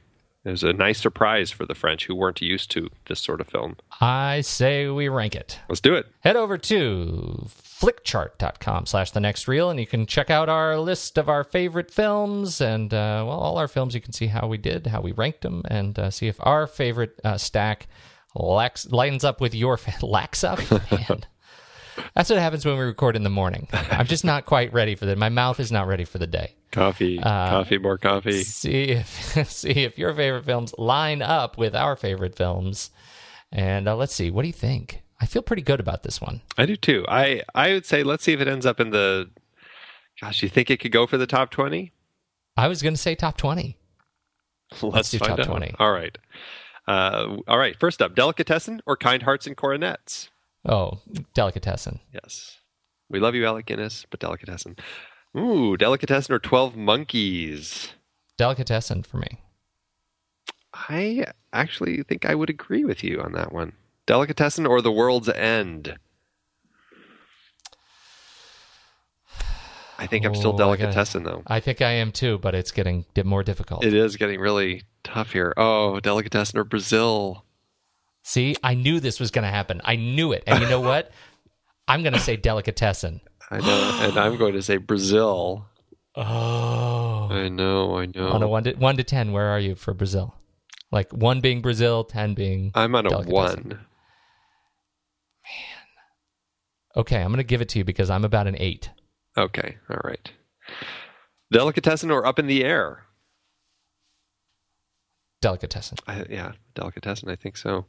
it was a nice surprise for the French who weren't used to this sort of film. I say we rank it. Let's do it. Head over to flickchart.com slash the next reel and you can check out our list of our favorite films and uh, well all our films you can see how we did how we ranked them and uh, see if our favorite uh, stack lax, lines up with your fa- lax up man that's what happens when we record in the morning i'm just not quite ready for that my mouth is not ready for the day coffee uh, coffee more coffee see if see if your favorite films line up with our favorite films and uh, let's see what do you think I feel pretty good about this one. I do too. I I would say let's see if it ends up in the. Gosh, you think it could go for the top twenty? I was going to say top twenty. Let's, let's do top out. twenty. All right. Uh, all right. First up, delicatessen or kind hearts and coronets. Oh, delicatessen. Yes, we love you, Alec Guinness, but delicatessen. Ooh, delicatessen or Twelve Monkeys. Delicatessen for me. I actually think I would agree with you on that one. Delicatessen or The World's End? I think I'm still oh, delicatessen though. I think I am too, but it's getting more difficult. It is getting really tough here. Oh, delicatessen or Brazil? See, I knew this was going to happen. I knew it. And you know what? I'm going to say delicatessen. I know, and I'm going to say Brazil. Oh, I know, I know. On a one to one to ten, where are you for Brazil? Like one being Brazil, ten being I'm on a one. Man, okay, I'm going to give it to you because I'm about an eight. Okay, all right. Delicatessen or Up in the Air? Delicatessen. I, yeah, Delicatessen. I think so.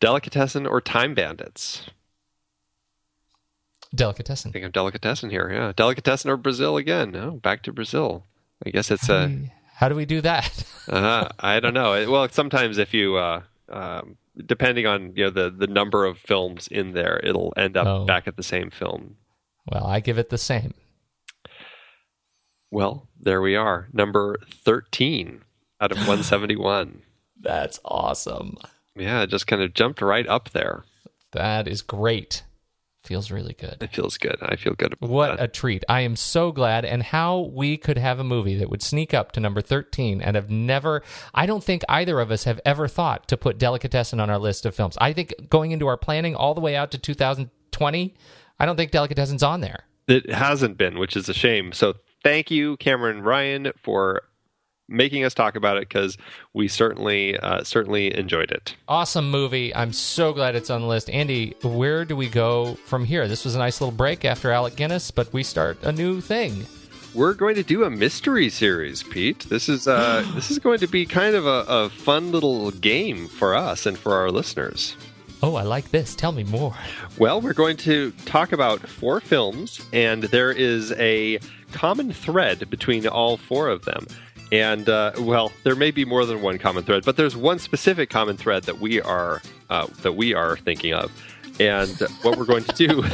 Delicatessen or Time Bandits? Delicatessen. I think of Delicatessen here. Yeah, Delicatessen or Brazil again? No, back to Brazil. I guess it's How a. do we, how do, we do that? uh, I don't know. Well, sometimes if you, uh, um, depending on you know the the number of films in there, it'll end up Oh. back at the same film. well, I give it the same. Well, there we are, number thirteen out of one seventy one. That's awesome. Yeah, it just kind of jumped right up there. That is great. Feels really good. It feels good. I feel good about What that. a treat. I am so glad. And how we could have a movie that would sneak up to number 13 and have never, I don't think either of us have ever thought to put Delicatessen on our list of films. I think going into our planning all the way out to 2020, I don't think Delicatessen's on there. It hasn't been, which is a shame. So thank you, Cameron Ryan, for making us talk about it because we certainly uh, certainly enjoyed it. Awesome movie. I'm so glad it's on the list. Andy, where do we go from here? This was a nice little break after Alec Guinness, but we start a new thing. We're going to do a mystery series, Pete. This is uh, this is going to be kind of a, a fun little game for us and for our listeners. Oh, I like this. Tell me more. Well, we're going to talk about four films, and there is a common thread between all four of them. And uh, well, there may be more than one common thread, but there's one specific common thread that we are uh, that we are thinking of. And what we're going to do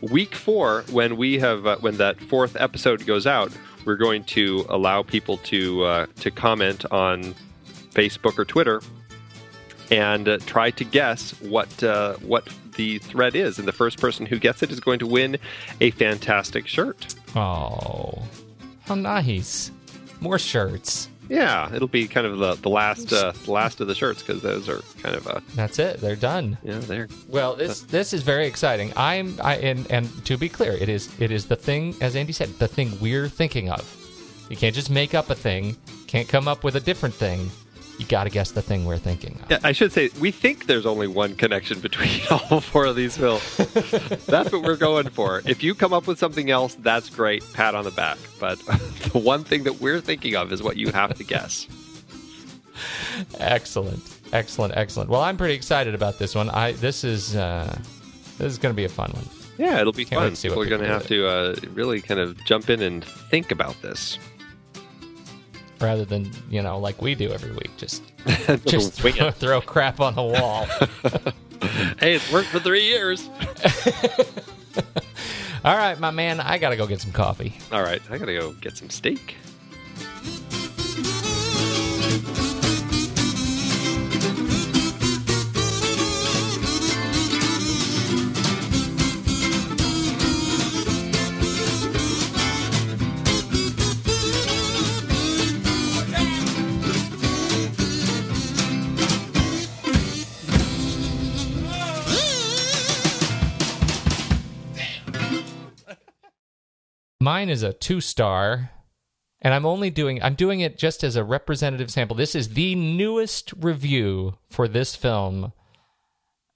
week four, when we have uh, when that fourth episode goes out, we're going to allow people to uh, to comment on Facebook or Twitter and uh, try to guess what uh, what the thread is. And the first person who gets it is going to win a fantastic shirt. Oh, how nice. More shirts. Yeah, it'll be kind of the, the last uh, last of the shirts because those are kind of uh, That's it. They're done. yeah they're Well, this this is very exciting. I'm I and and to be clear, it is it is the thing as Andy said, the thing we're thinking of. You can't just make up a thing. Can't come up with a different thing. You got to guess the thing we're thinking of. Yeah, I should say we think there's only one connection between all four of these films. that's what we're going for. If you come up with something else, that's great. Pat on the back. But the one thing that we're thinking of is what you have to guess. Excellent, excellent, excellent. Well, I'm pretty excited about this one. I this is uh, this is going to be a fun one. Yeah, it'll be Can't wait fun. to see what We're going to have to uh, really kind of jump in and think about this. Rather than you know like we do every week, just Just just throw, it. throw crap on the wall. Hey, it's worked for three years. All right, my man, I got to go get some coffee. All right, I gotta go get some steak. Mine is a two star, and I'm only doing I'm doing it just as a representative sample. This is the newest review for this film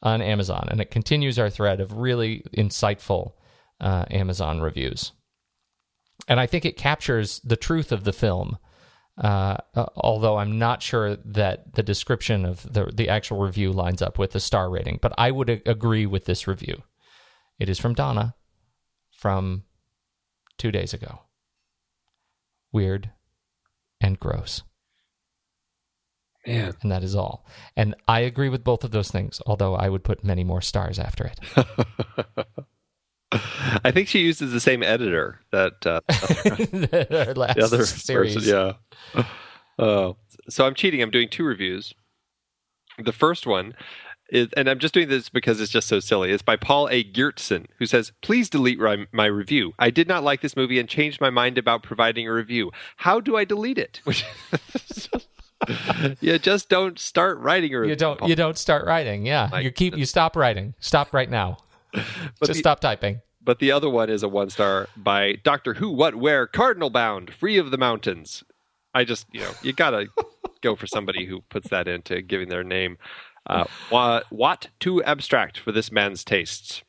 on Amazon, and it continues our thread of really insightful uh, Amazon reviews. And I think it captures the truth of the film. Uh, uh, although I'm not sure that the description of the the actual review lines up with the star rating, but I would a- agree with this review. It is from Donna, from two days ago. Weird and gross. Man, And that is all. And I agree with both of those things, although I would put many more stars after it. I think she uses the same editor that uh, Our last the other series. person. Yeah. Uh, so I'm cheating. I'm doing two reviews. The first one is, and I'm just doing this because it's just so silly. It's by Paul A. Geertsen, who says, "Please delete ri- my review. I did not like this movie and changed my mind about providing a review. How do I delete it?" Which you just don't start writing a review. You don't you don't start writing. Yeah. Like- you keep you stop writing. Stop right now. Just the- stop typing. But the other one is a one star by Doctor Who, What, Where, Cardinal Bound, Free of the Mountains. I just, you know, you gotta go for somebody who puts that into giving their name. Uh, what, what too abstract for this man's tastes?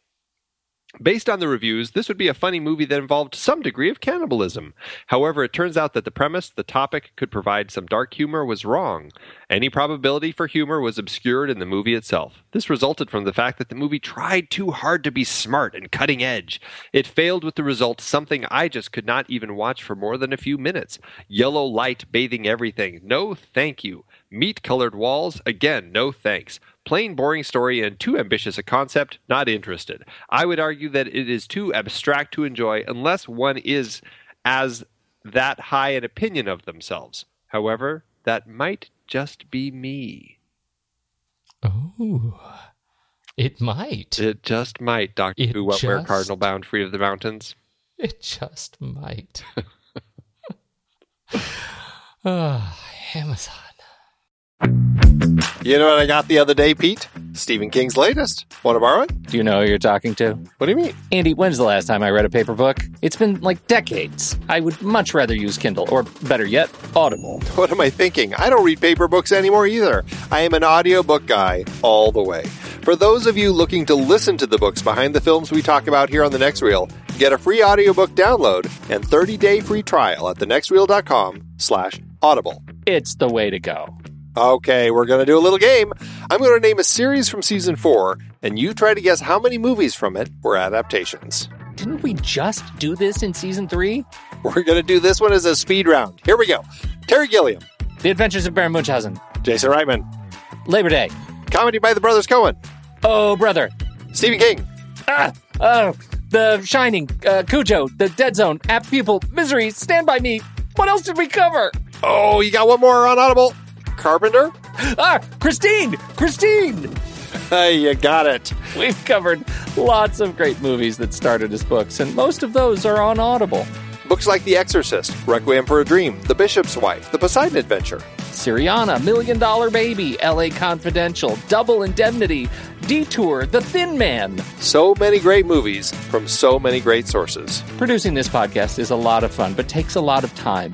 Based on the reviews, this would be a funny movie that involved some degree of cannibalism. However, it turns out that the premise, the topic, could provide some dark humor was wrong. Any probability for humor was obscured in the movie itself. This resulted from the fact that the movie tried too hard to be smart and cutting edge. It failed with the result something I just could not even watch for more than a few minutes. Yellow light bathing everything. No, thank you. Meat colored walls? Again, no thanks. Plain boring story and too ambitious a concept? Not interested. I would argue that it is too abstract to enjoy unless one is as that high an opinion of themselves. However, that might just be me. Oh, it might. It just might, Doctor It Who Wetware just- Cardinal Bound Free of the Mountains. It just might. Ah, Amazon. You know what I got the other day, Pete? Stephen King's latest. Want to borrow it? Do you know who you're talking to? What do you mean? Andy, when's the last time I read a paper book? It's been like decades. I would much rather use Kindle, or better yet, Audible. What am I thinking? I don't read paper books anymore either. I am an audiobook guy all the way. For those of you looking to listen to the books behind the films we talk about here on The Next Reel, get a free audiobook download and 30-day free trial at thenextreel.com slash audible. It's the way to go. Okay, we're going to do a little game. I'm going to name a series from season four, and you try to guess how many movies from it were adaptations. Didn't we just do this in season three? We're going to do this one as a speed round. Here we go. Terry Gilliam, The Adventures of Baron Munchausen. Jason Reitman, Labor Day. comedy by the Brothers Coen, Oh, brother. Stephen King, Ah, oh, The Shining, uh, Cujo, The Dead Zone, Apt Pupil, Misery, Stand By Me. What else did we cover? Oh, you got one more on Audible. Carpenter? Ah, Christine! Christine! You got it. We've covered lots of great movies that started as books, and most of those are on Audible. Books like The Exorcist, Requiem for a Dream, The Bishop's Wife, The Poseidon Adventure. Syriana, Million Dollar Baby, LA Confidential, Double Indemnity, Detour, The Thin Man. So many great movies from so many great sources. Producing this podcast is a lot of fun, but takes a lot of time.